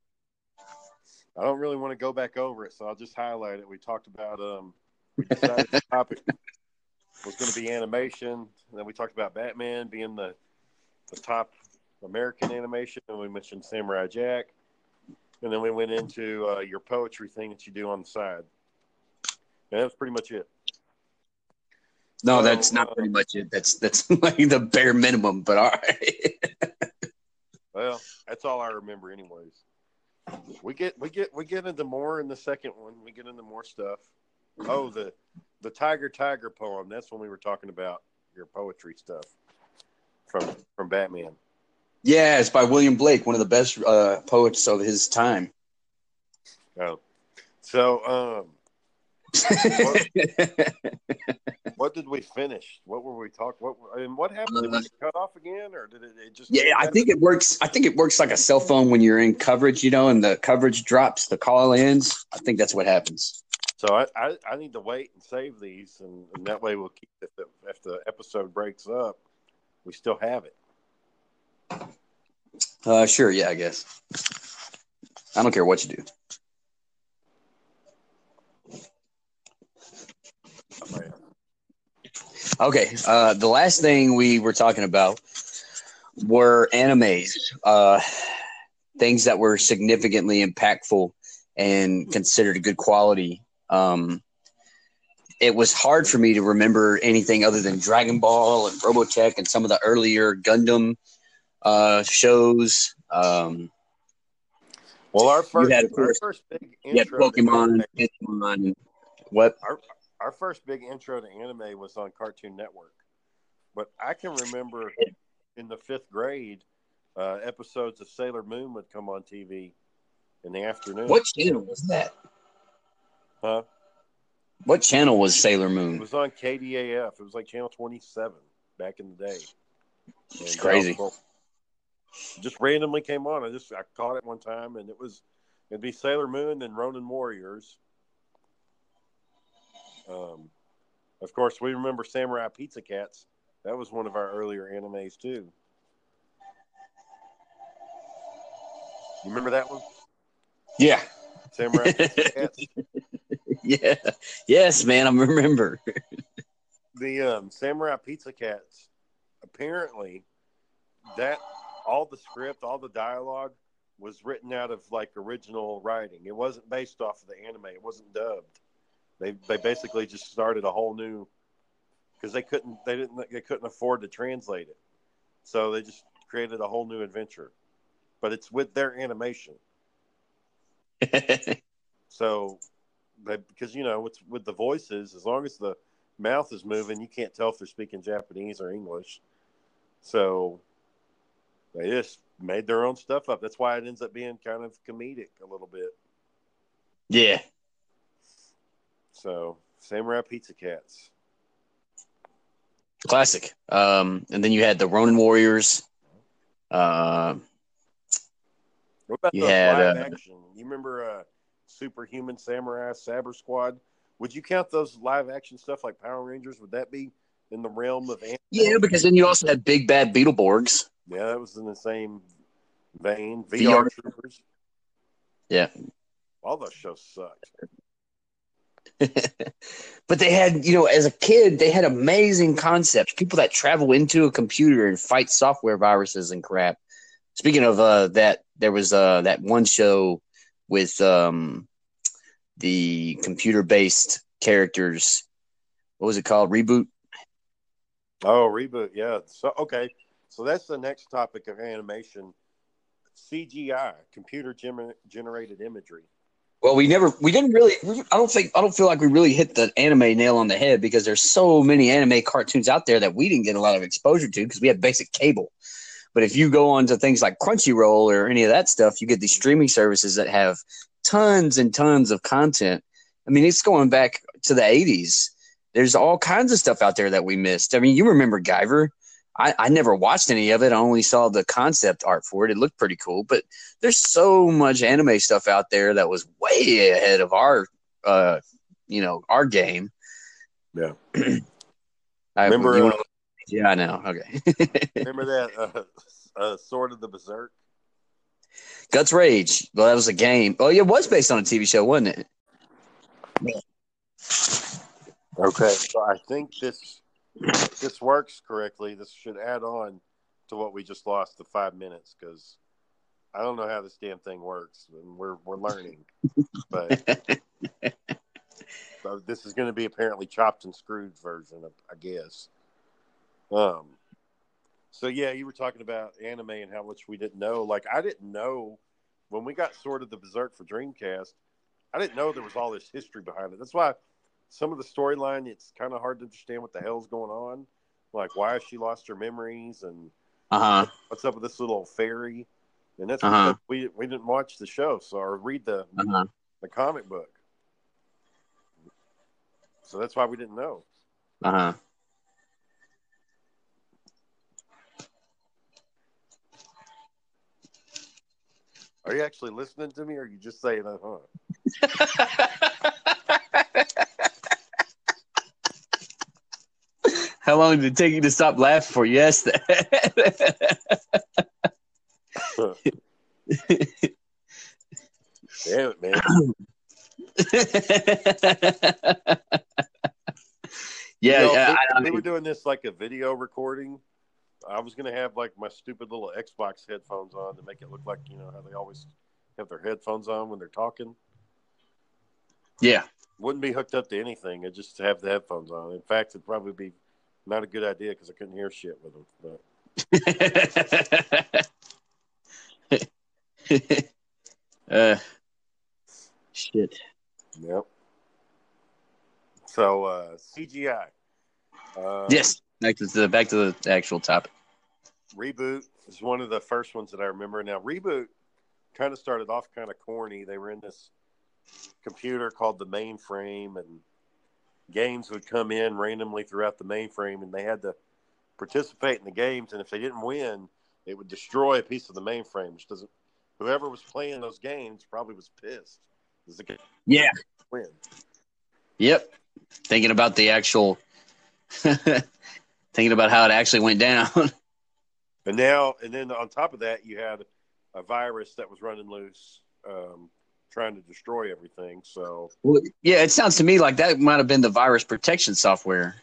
I don't really want to go back over it, so I'll just highlight it. We talked about um, we decided the topic was going to be animation. And then we talked about Batman being the the top American animation, and we mentioned Samurai Jack. and then we went into uh, your poetry thing that you do on the side. And that's pretty much it. No, So, that's not uh, pretty much it. That's that's [laughs] like the bare minimum. But all right. [laughs] Well, that's all I remember, anyways. We get we get we get into more in the second one. We get into more stuff. Oh, the the Tiger Tiger poem. That's when we were talking about your poetry stuff from from Batman. yeah, it's by William Blake, one of the best uh, poets of his time. Oh, so um, what did we finish? What were we talking? What and what happened? Did we cut off again, or did it, it just? yeah, I think it works. I think it works like a cell phone when you're in coverage, you know, and the coverage drops, the call ends. I think that's what happens. So I, I, I need to wait and save these, and, and that way we'll keep if the, if the episode breaks up, we still have it. Uh, sure, yeah, I guess. I don't care what you do. Okay, uh, the last thing we were talking about were animes, uh, things that were significantly impactful and considered a good quality. Um, it was hard for me to remember anything other than Dragon Ball and Robotech and some of the earlier Gundam uh, shows. Um, Well, our first had, our first big intro to Pokemon, anime- Pokemon, what? our our first big intro to anime was on Cartoon Network, but I can remember in the fifth grade, uh, episodes of Sailor Moon would come on TV in the afternoon. What channel was that? Huh? What channel was Sailor Moon? It was on KDAF. It was like channel twenty seven back in the day. It's And crazy. Fort- Just randomly came on. I just I caught it one time, and it was it'd be Sailor Moon and Ronin Warriors. Um, of course, we remember Samurai Pizza Cats. That was one of our earlier animes too. You remember that one, Yeah. Samurai Pizza [laughs] Cats? [laughs] yeah. Yes, man, I remember. the um, Samurai Pizza Cats, apparently, that all the script, all the dialogue was written out of like original writing. It wasn't based off of the anime. It wasn't dubbed. They they basically just started a whole new because they couldn't they didn't they couldn't afford to translate it, so they just created a whole new adventure. But it's with their animation. [laughs] So, they, because you know, with with the voices, as long as the mouth is moving, you can't tell if they're speaking Japanese or English. So, they just made their own stuff up. That's why it ends up being kind of comedic a little bit. yeah. So, Samurai Pizza Cats. Classic. Um, and then you had the Ronin Warriors. Uh, What about You the had, live uh, action? You remember uh, Superhuman Samurai Syber-Squad? Would you count those live action stuff like Power Rangers? Would that be in the realm of anime? yeah, because then you also had Big Bad Beetleborgs. Yeah, that was in the same vein. VR. VR, Troopers. Yeah. All those shows sucked. [laughs] but they had, you know, as a kid, they had amazing concepts. People that travel into a computer and fight software viruses and crap. Speaking of uh, that, there was uh, that one show with um, the computer based characters. What was it called? Reboot? Oh, reboot. Yeah. So okay. So that's the next topic of animation. CGI, computer gener- generated imagery. Well, we never, we didn't really. I don't think, I don't feel like we really hit the anime nail on the head because there's so many anime cartoons out there that we didn't get a lot of exposure to because we had basic cable. But if you go on to things like Crunchyroll or any of that stuff, you get these streaming services that have tons and tons of content. I mean, it's going back to the 80s. There's all kinds of stuff out there that we missed. I mean, you remember Guyver. I, I never watched any of it. I only saw the concept art for it. It looked pretty cool. But there's so much anime stuff out there that was way ahead of our, uh, you know, our game. Yeah. [clears throat] I, Remember, uh, yeah, I know. Okay. [laughs] Remember that uh, uh, Sword of the Berserk? Guts Rage. Well, that was a game. Oh, yeah, it was based on a TV show, wasn't it? Okay. So I think this this works correctly. This should add on to what we just lost the five minutes because I don't know how this damn thing works, and we're we're learning. but [laughs] so this is going to be apparently chopped and screwed version of, I guess. Um. So yeah, you were talking about anime and how much we didn't know. Like I didn't know when we got Sword of the Berserk for Dreamcast. I didn't know there was all this history behind it. That's why some of the storyline it's kind of hard to understand what the hell's going on. Like why has she lost her memories and Uh huh. what's up with this little fairy? And that's Uh-huh. we we didn't watch the show, so or read the Uh huh. the comic book. So that's why we didn't know. Uh huh. Are you actually listening to me, or are you just saying, that, huh"? [laughs] How long did it take you to stop laughing for? Yes. [laughs] [laughs] Damn it, man! yeah, You know, yeah, if I, I we were doing this like a video recording. I was gonna have like my stupid little Xbox headphones on to make it look like you know how they always have their headphones on when they're talking. yeah. Wouldn't be hooked up to anything. It just have the headphones on. In fact, it'd probably be not a good idea because I couldn't hear shit with them. But [laughs] uh, shit. Yep. So uh, CGI. Um, Yes. Back to the back to the actual topic. Reboot is one of the first ones that I remember. Now, Reboot kind of started off kind of corny. They were in this computer called the mainframe, and games would come in randomly throughout the mainframe, and they had to participate in the games. And if they didn't win, it would destroy a piece of the mainframe, which doesn't. Whoever was playing those games probably was pissed. 'cause the game Yeah. win. Yep. Thinking about the actual. [laughs] thinking about how it actually went down. [laughs] And now, and then on top of that, you had a virus that was running loose, um, trying to destroy everything. So, Well, yeah, it sounds to me like that might have been the virus protection software.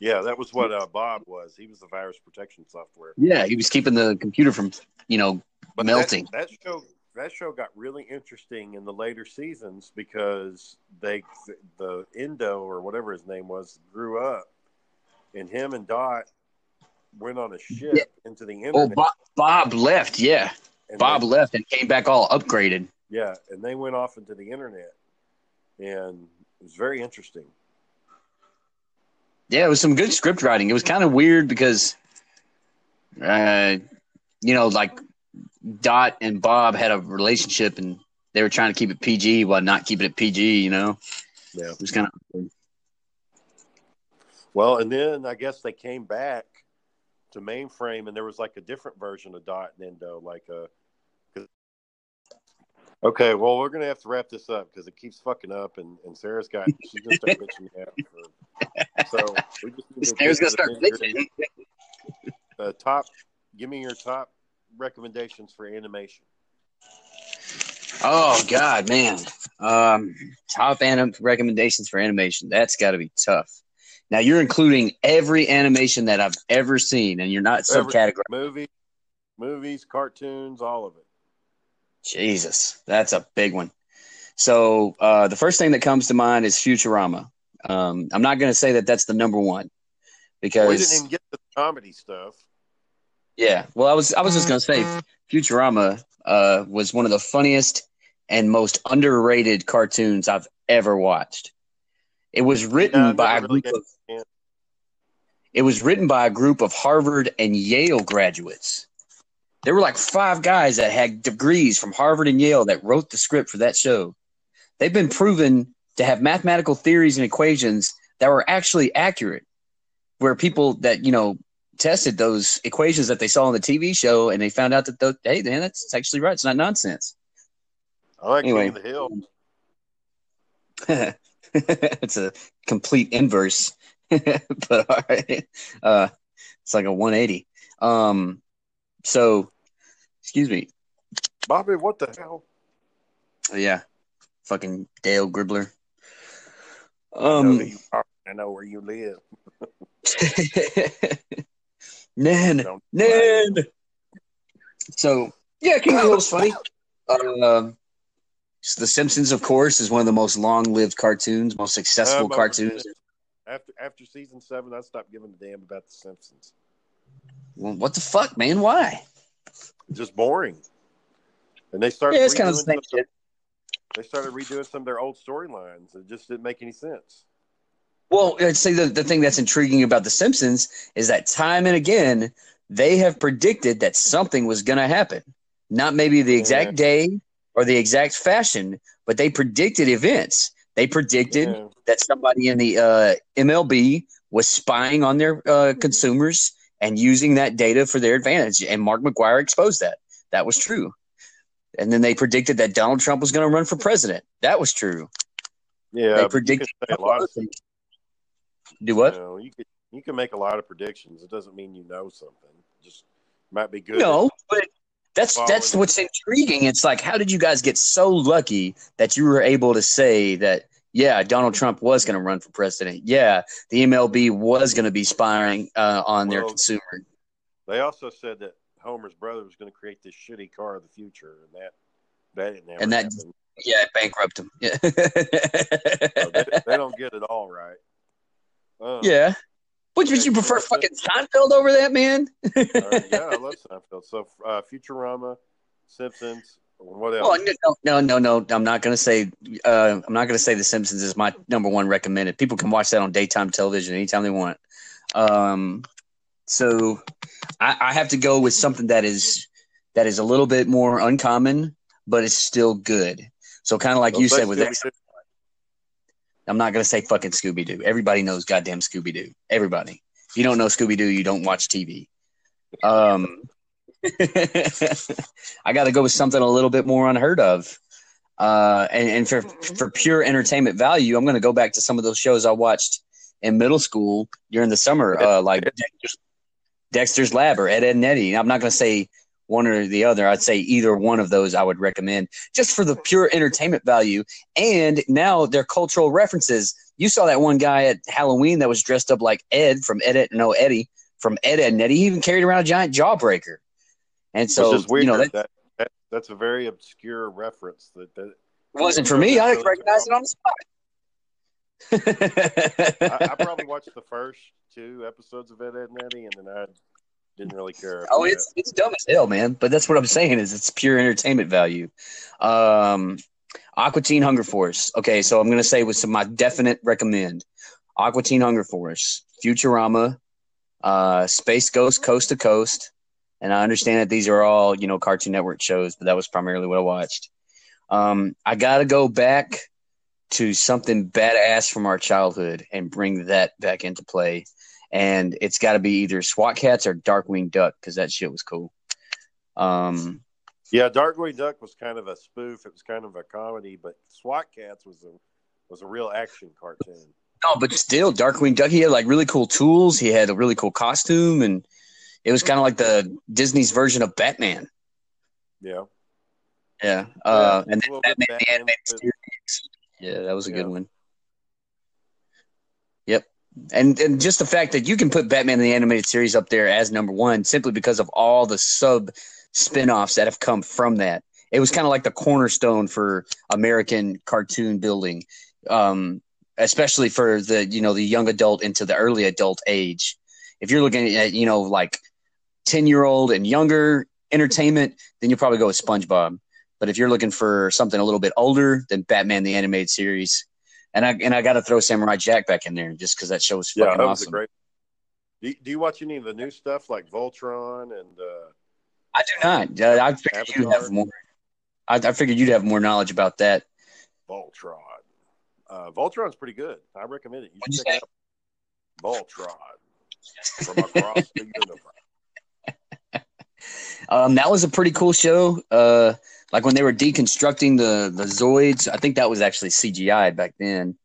yeah, that was what uh, Bob was. He was the virus protection software. Yeah, he was keeping the computer from, you know, But melting. That, that show, that show got really interesting in the later seasons because they, the Indo or whatever his name was, grew up, and him and Dot went on a ship Yeah. into the Oh, internet. Bob, Bob left. Yeah, and Bob they- left and came back all upgraded. Yeah, and they went off into the internet, and it was very interesting. Yeah, it was some good script writing. It was kind of weird because, uh, you know, like Dot and Bob had a relationship and they were trying to keep it PG while not keeping it PG. You know, Yeah. it was kind of Well, and then I guess they came back to mainframe, and there was like a different version of Dot and Indo, like a. Okay, well, we're gonna have to wrap this up because it keeps fucking up, and, and Sarah's got she's gonna start bitching me out. For, so we just need to [laughs] Snare's gonna start bitching. Uh, top, give me your top recommendations for animation. Oh God, man! Um, top anim- recommendations for animation. That's got to be tough. Now you're including every animation that I've ever seen, and you're not subcategory. Movies, movies, cartoons, all of it. Jesus, that's a big one. So uh, the first thing that comes to mind is Futurama. Um, I'm not going to say that that's the number one because we didn't even get the comedy stuff. yeah. Well, I was I was just going to say Futurama uh, was one of the funniest and most underrated cartoons I've ever watched. It was written Yeah, by a really group of yeah. it was written by a group of Harvard and Yale graduates. There were like five guys that had degrees from Harvard and Yale that wrote the script for that show. They've been proven to have mathematical theories and equations that were actually accurate, where people that, you know, tested those equations that they saw on the TV show and they found out that, those, hey, man, that's actually right. It's not nonsense. I like Anyway. King of the Hill. [laughs] [laughs] it's a complete inverse, [laughs] but all right. Uh, it's like a 180. Um, so, excuse me. Bobby, what the hell? Yeah, fucking Dale Gribbler. I know Um, who you are. I know where you live. [laughs] Nan, Nan. So yeah, King of the funny. Um, The Simpsons, of course, is one of the most long-lived cartoons, most successful Um, cartoons. After after season seven, I stopped giving a damn about the Simpsons. Well, what the fuck, man? Why? Just boring. And they started. Yeah, it's kind of the same shit. They started redoing some of their old storylines. It just didn't make any sense. Well, I'd say the, the thing that's intriguing about The Simpsons is that time and again, they have predicted that something was going to happen. Not maybe the exact Yeah. day or the exact fashion, but they predicted events. They predicted Yeah. that somebody in the uh, MLB was spying on their uh, consumers and using that data for their advantage. And Mark McGwire exposed that. That was true. And then they predicted that Donald Trump was going to run for president. That was true. Yeah, they predicted a lot of things. Do what? You, know, you could you can make a lot of predictions. It doesn't mean you know something. Just might be good. No, but that's that's what's intriguing. It's like, how did you guys get so lucky that you were able to say that? Yeah, Donald Trump was going to run for president. Yeah, the MLB was going to be spying uh, on their consumer. They also said that Homer's brother was going to create this shitty car of the future, and that that didn't And that- happen. Yeah, it bankrupt him. Yeah, [laughs] So they, they don't get it all right. Um, yeah. Would, would you prefer fucking Seinfeld over that, man? uh, yeah, I [laughs] love Seinfeld. So uh, Futurama, Simpsons, what else? Oh no, no, no, no! I'm not gonna say. Uh, I'm not gonna say The Simpsons is my number one recommended. People can watch that on daytime television anytime they want. Um, so I, I have to go with something that is that is a little bit more uncommon, but it's still good. So kind of like you said with. I'm not gonna say fucking Scooby Doo. Everybody knows goddamn Scooby Doo. Everybody. If you don't know Scooby Doo, you don't watch TV. Um, [laughs] I got to go with something a little bit more unheard of. Uh, and, and for for pure entertainment value, I'm going to go back to some of those shows I watched in middle school during the summer, uh, like Dexter's, Dexter's Lab or Ed, Edd and Eddy. I'm not going to say one or the other. I'd say either one of those I would recommend just for the pure entertainment value. And now they're cultural references. You saw that one guy at Halloween that was dressed up like Ed from Ed, Ed no Eddie from Ed, Edd and Eddy. He even carried around a giant jawbreaker. And so, weird you know, that that, that that's a very obscure reference. That, that wasn't for me. I recognized it on the spot. I, I [laughs] probably watched the first two episodes of Ed, Edd and Eddy, and then I didn't really care. Oh, it's it's dumb as hell, man. But that's what I'm saying is it's pure entertainment value. Um, Aqua Teen Hunger Force. Okay, so I'm gonna say with some my definite recommend. Aqua Teen Hunger Force, Futurama, uh, Space Ghost Coast to Coast, and I understand that these are all you know Cartoon Network shows, but that was primarily what I watched. Um, I gotta go back to something badass from our childhood and bring that back into play and it's got to be either SWAT Cats or Darkwing Duck because that shit was cool. Um, Yeah, Darkwing Duck was kind of a spoof. It was kind of a comedy, but SWAT Cats was a was a real action cartoon. no, but still, Darkwing Duck. He had like really cool tools. He had a really cool costume, and it was kind of like the Disney's version of Batman. Yeah, Yeah, uh, Yeah, and then bit Batman the animated series. Yeah, that was a good one. And and just the fact that you can put Batman the animated series up there as number one simply because of all the sub spin-offs that have come from that. It was kind of like the cornerstone for American cartoon building. Um, especially for the you know the young adult into the early adult age. If you're looking at you know like 10 year old and younger entertainment, then you'll probably go with SpongeBob. But if you're looking for something a little bit older, then Batman the animated series. And I and I got to throw Samurai Jack back in there just because that show was fucking yeah, that was awesome. great. Do you, do you watch any of the new stuff like Voltron and? uh I do not. Uh, I figured you'd have more. I, I figured you'd have more knowledge about that. Voltron. Uh, Voltron's pretty good. I recommend it. You What'd should you check out. Voltron from across the universe. [laughs] Um, that was a pretty cool show. Uh, like when they were deconstructing the the Zoids, I think that was actually CGI back then.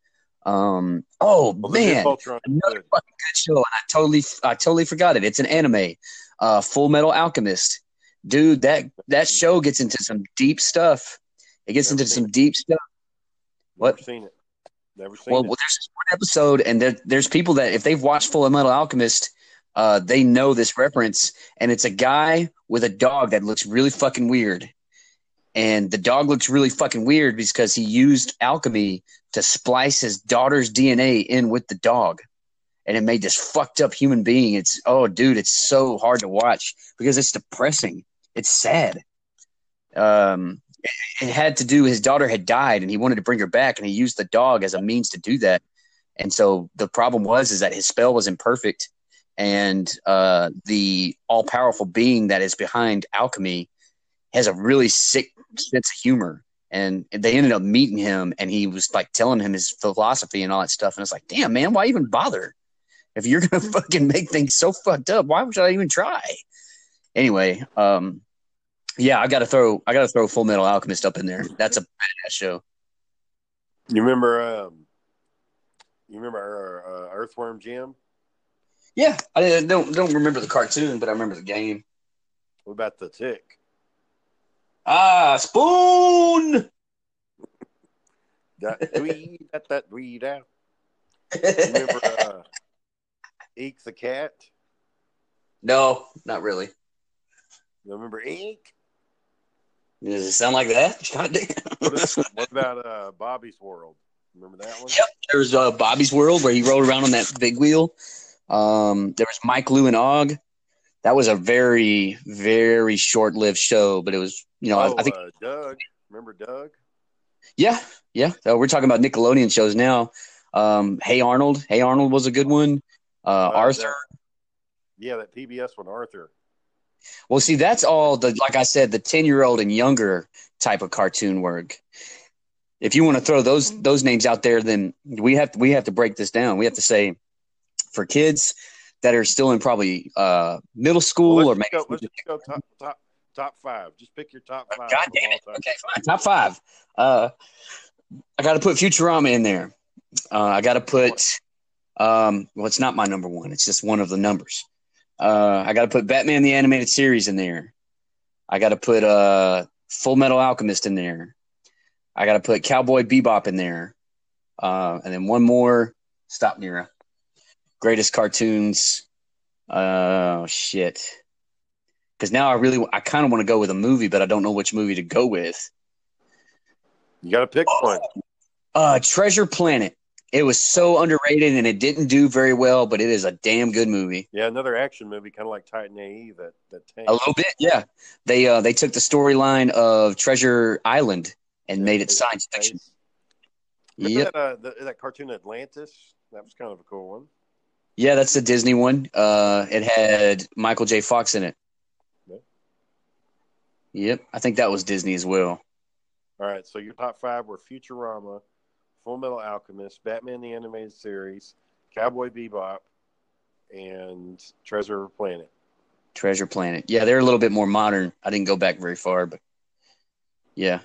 Um, oh Well, man, another good. fucking good show, and I totally, I totally forgot it. It's an anime, uh, Full Metal Alchemist, dude. That that show gets into some deep stuff. It gets Never into some deep stuff. What? Never seen it. Never seen Well, it. well, there's this one episode, and there, there's people that if they've watched Full Metal Alchemist, uh, they know this reference, and it's a guy with a dog that looks really fucking weird. And the dog looks really fucking weird because he used alchemy to splice his daughter's DNA in with the dog. And it made this fucked up human being. It's, oh, dude, it's so hard to watch because it's depressing. It's sad. Um, it, had to do, his daughter had died and he wanted to bring her back, and he used the dog as a means to do that. And so the problem was is that his spell was imperfect, and uh, the all powerful being that is behind alchemy has a really sick sense of humor. And they ended up meeting him, and he was like telling him his philosophy and all that stuff. And it's like, damn, man, why even bother? If you're gonna [laughs] fucking make things so fucked up, why should I even try? Anyway, um, yeah, I gotta throw, I gotta throw Full Metal Alchemist up in there. That's a badass show. You remember? Um, you remember uh, Earthworm Jim? Yeah, I don't don't remember the cartoon, but I remember the game. What about the Tick? Ah, spoon. [laughs] That weed, that that weed out. Remember uh, Eek the cat? no, not really. You remember Eek? Does it sound like [laughs] that? What about uh, Bobby's World? Remember that one? Yep. There's uh, Bobby's World where he rode around on that big wheel. Um, there was Mike Lu and Og. That was a very, very short lived show, but it was, you know, oh, I, I think, uh, Doug. Remember Doug? yeah, yeah. So we're talking about Nickelodeon shows now. Um, hey Arnold. Hey Arnold was a good one. Uh, Uh, Arthur. that- yeah, that PBS one, Arthur. Well, see, that's all the like I said, the ten year old and younger type of cartoon work. If you want to throw those those names out there, then we have to, we have to break this down. We have to say for kids that are still in probably uh, middle school Well, or let's, maybe go, let's just go top top top five. Just pick your top five. God damn it. Okay, fine. Top five. Uh, I got to put Futurama in there. Uh, I got to put. Um, well, it's not my number one. It's just one of the numbers. Uh, I got to put Batman the animated series in there. I got to put uh, Full Metal Alchemist in there. I got to put Cowboy Bebop in there. Uh, and then one more. Stop, Nira. Greatest cartoons. Oh shit. Because now I really, I kind of want to go with a movie, but I don't know which movie to go with. You got to pick one. Uh, Treasure Planet. It was so underrated and it didn't do very well, but it is a damn good movie. Yeah, another action movie, kind of like Titan AE. That that tank. A little bit, yeah. They uh they took the storyline of Treasure Island and made it science fiction. Yep. that, uh, the, that cartoon Atlantis? That was kind of a cool one. Yeah, that's the Disney one. Uh, it had Michael J. Fox in it. Yep, I think that was Disney as well. All right, so your top five were Futurama, Full Metal Alchemist, Batman the Animated Series, Cowboy Bebop, and Treasure Planet. Treasure Planet. Yeah, they're a little bit more modern. I didn't go back very far, but yeah.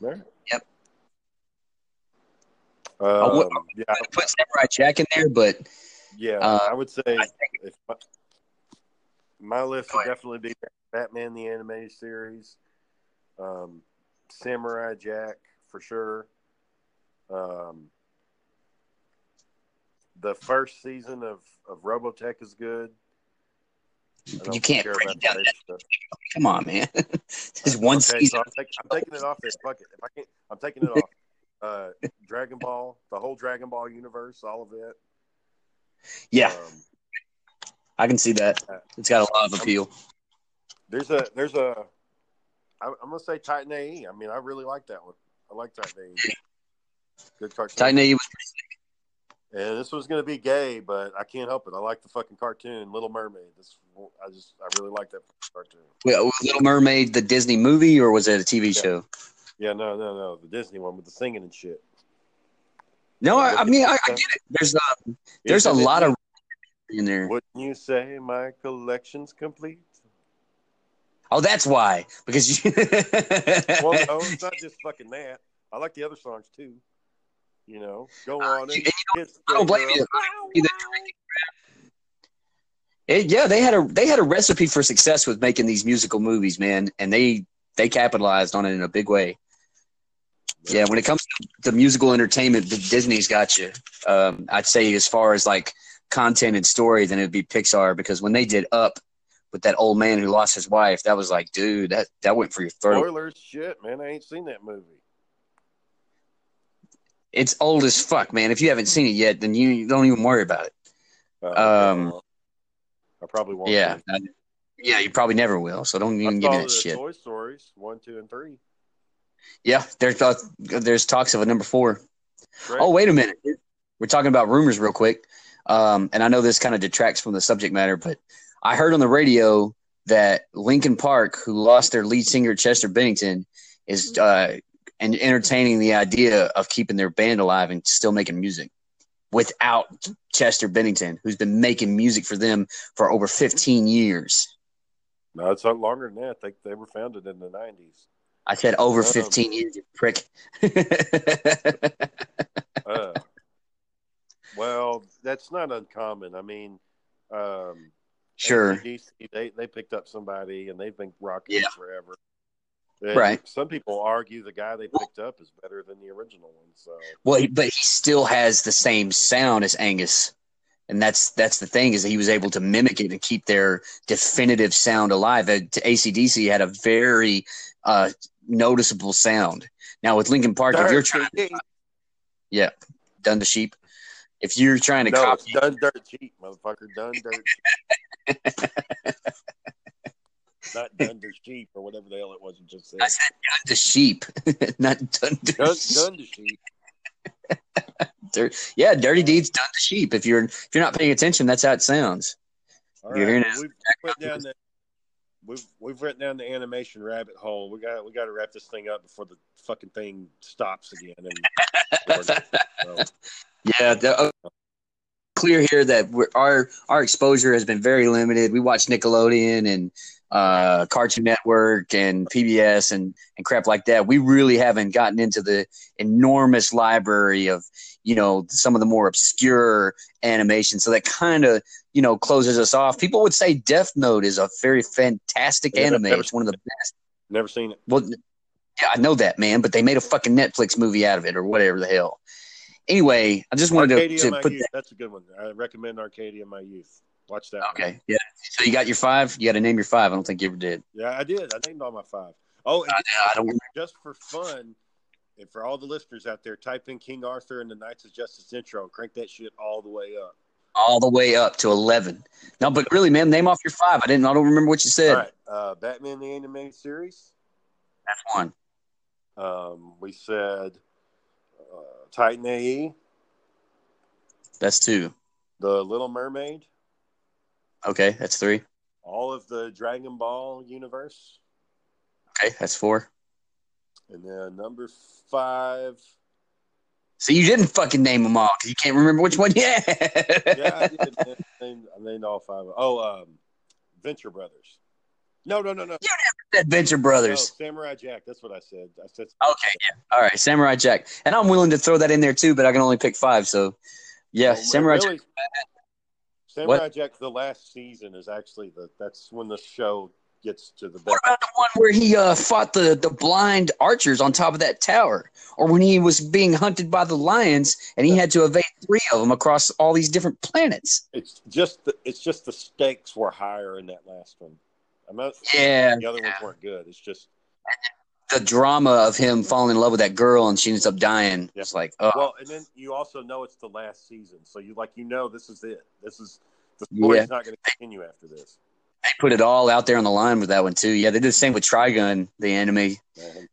There. Yep. Um, would- yeah, I put Samurai Jack in there, but yeah. Uh, I would say I think if my, my list Go would definitely be Batman the Animated Series, um, Samurai Jack for sure. Um, the first season of, of Robotech is good. I you can't care break it down. That, come on, man. [laughs] There's one Okay, season. So I'm, take, I'm taking it off this bucket. If I can't, I'm taking it off. Uh, Dragon Ball, the whole Dragon Ball universe, all of it. Yeah, Um, I can see that. It's got a lot of appeal. there's a there's a. I'm, gonna say Titan AE. I mean, I really like that one. I like Titan AE. Good cartoon. Titan AE was And this was gonna be gay, but I can't help it. I like the fucking cartoon, Little Mermaid. This, I just, I really like that cartoon. Wait, was Little Mermaid the Disney movie or was it a TV Yeah. show? Yeah, no, no, no, the Disney one with the singing and shit. No, I, I mean I, I [laughs] get it. There's um, a there's a lot of? In there. Wouldn't you say my collection's complete? Oh, that's why because you. [laughs] Well, no, it's not [laughs] just fucking that. I like the other songs too. You know, go Uh, on you- kiss I don't blame you. It- yeah, they had a they had a recipe for success with making these musical movies, man, and they they capitalized on it in a big way. Yeah, when it comes to the musical entertainment, Disney's got you. Um, I'd say as far as like content and story than it'd be Pixar because when they did Up with that old man who lost his wife, that was like, dude, that that went for your throat. Spoilers, shit, man. I ain't seen that movie. It's old as fuck, man. If you haven't seen it yet, then you don't even worry about it. Uh, Um, I probably won't. Yeah, I- yeah, you probably never will. So don't even I give me that shit. Toy Stories one, two, and three. Yeah, there's uh, there's talks of a number four. Great. Oh, wait a minute. We're talking about rumors real quick. Um, and I know this kind of detracts from the subject matter, but I heard on the radio that Linkin Park, who lost their lead singer Chester Bennington, is uh, and entertaining the idea of keeping their band alive and still making music without Chester Bennington, who's been making music for them for over 15 years. No, it's not longer than that. They they were founded in the nineties. I said over Um, 15 years, you prick. [laughs] Uh, well, that's not uncommon. I mean, um, sure. AC/DC, they they picked up somebody and they've been rocking Yeah. forever. And Right. Some people argue the guy they picked up is better than the original one. So Well, but he still has the same sound as Angus, and that's that's the thing is that he was able to mimic it and keep their definitive sound alive. Uh, ACDC had a very uh, noticeable sound. Now with Linkin Park, if you're trying [laughs] Yeah. done the sheep, if you're trying to no, copy, done dirt cheap, motherfucker. Done dirt. [laughs] Not done to sheep or whatever the hell it was you just said. I said done the sheep, [laughs] not done the Done, done to sheep. [laughs] Dir- yeah, dirty deeds done to sheep. If you're if you're not paying attention, that's how it sounds. All You're right, hearing well, we've written down the we've we've written down the animation rabbit hole. We got we got to wrap this thing up before the fucking thing stops again. And so, [laughs] Yeah, the, uh, clear here that our our exposure has been very limited. We watch Nickelodeon and uh, Cartoon Network and PBS and and crap like that. We really haven't gotten into the enormous library of you know some of the more obscure animation. So that kind of you know closes us off. People would say Death Note is a very fantastic Yeah, anime. It's one of the best. never seen it. Well, yeah, I know that, man, but they made a fucking Netflix movie out of it or whatever the hell. Anyway, I just wanted Arcadia to, to put Youth. That's a good one. I recommend Arcadia My Youth. Watch that. one. Okay, yeah. So you got your five. You got to name your five. I don't think you ever did. Yeah, I did. I named all my five. Oh, I, I don't. just for fun, and for all the listeners out there, type in King Arthur and the Knights of Justice intro and crank that shit all the way up. All the way up to eleven. No, but really, man, name off your five. I didn't. I don't remember what you said. All right. Uh, Batman the Animated Series. That's one. Um, we said uh, Titan AE, That's two. The Little Mermaid, Okay, that's three. all of the Dragon Ball universe, Okay, that's four. and then number five. So you didn't fucking name them all 'cause you can't remember which one. Yeah. [laughs] Yeah, I did. [laughs] I named, I named all five. Oh, um, Venture Brothers. No, no, no, no. Adventure no. Brothers. Samurai Jack. That's what I said. I said. Okay, yeah. All right, Samurai Jack. And I'm willing to throw that in there too, but I can only pick five. So, yeah, Well, Samurai Jack. Samurai Jack. The last season is actually the. That's when the show gets to the What best. about the one where he uh, fought the, the blind archers on top of that tower? Or when he was being hunted by the lions and he had to evade three of them across all these different planets? It's just the. It's just the stakes were higher in that last one. I'm not. Yeah. The other ones weren't good. It's just. The drama of him falling in love with that girl and she ends up dying. Yeah. It's like, oh, Well, and then you also know it's the last season, so you like you know this is it. This is the story's Yeah. not going to continue after this. they put it all out there on the line with that one too. Yeah, they did the same with Trigun, the anime. Man,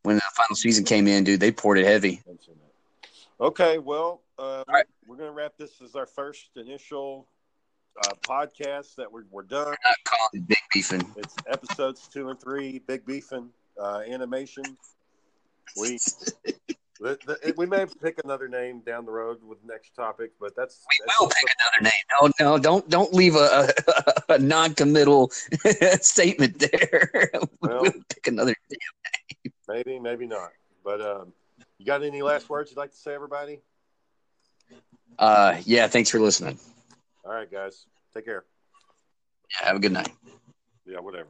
When the final season came in, dude, they poured it heavy. I haven't seen that. Okay, well, uh, right. we're going to wrap this as our first initial uh, podcast that we're, we're done. Not calling it big beefing. It's episodes two and three, Big Beefin' uh, animation. We the, the, we may pick another name down the road with next topic, but that's, We that's will pick another name. No, no, don't don't leave a, a, a non-committal [laughs] statement there. [laughs] Well- we'll pick another name. maybe, maybe not. But um, you got any last words you'd like to say, everybody? Uh, yeah, thanks for listening. All right, guys, take care. Yeah, have a good night. Yeah, whatever.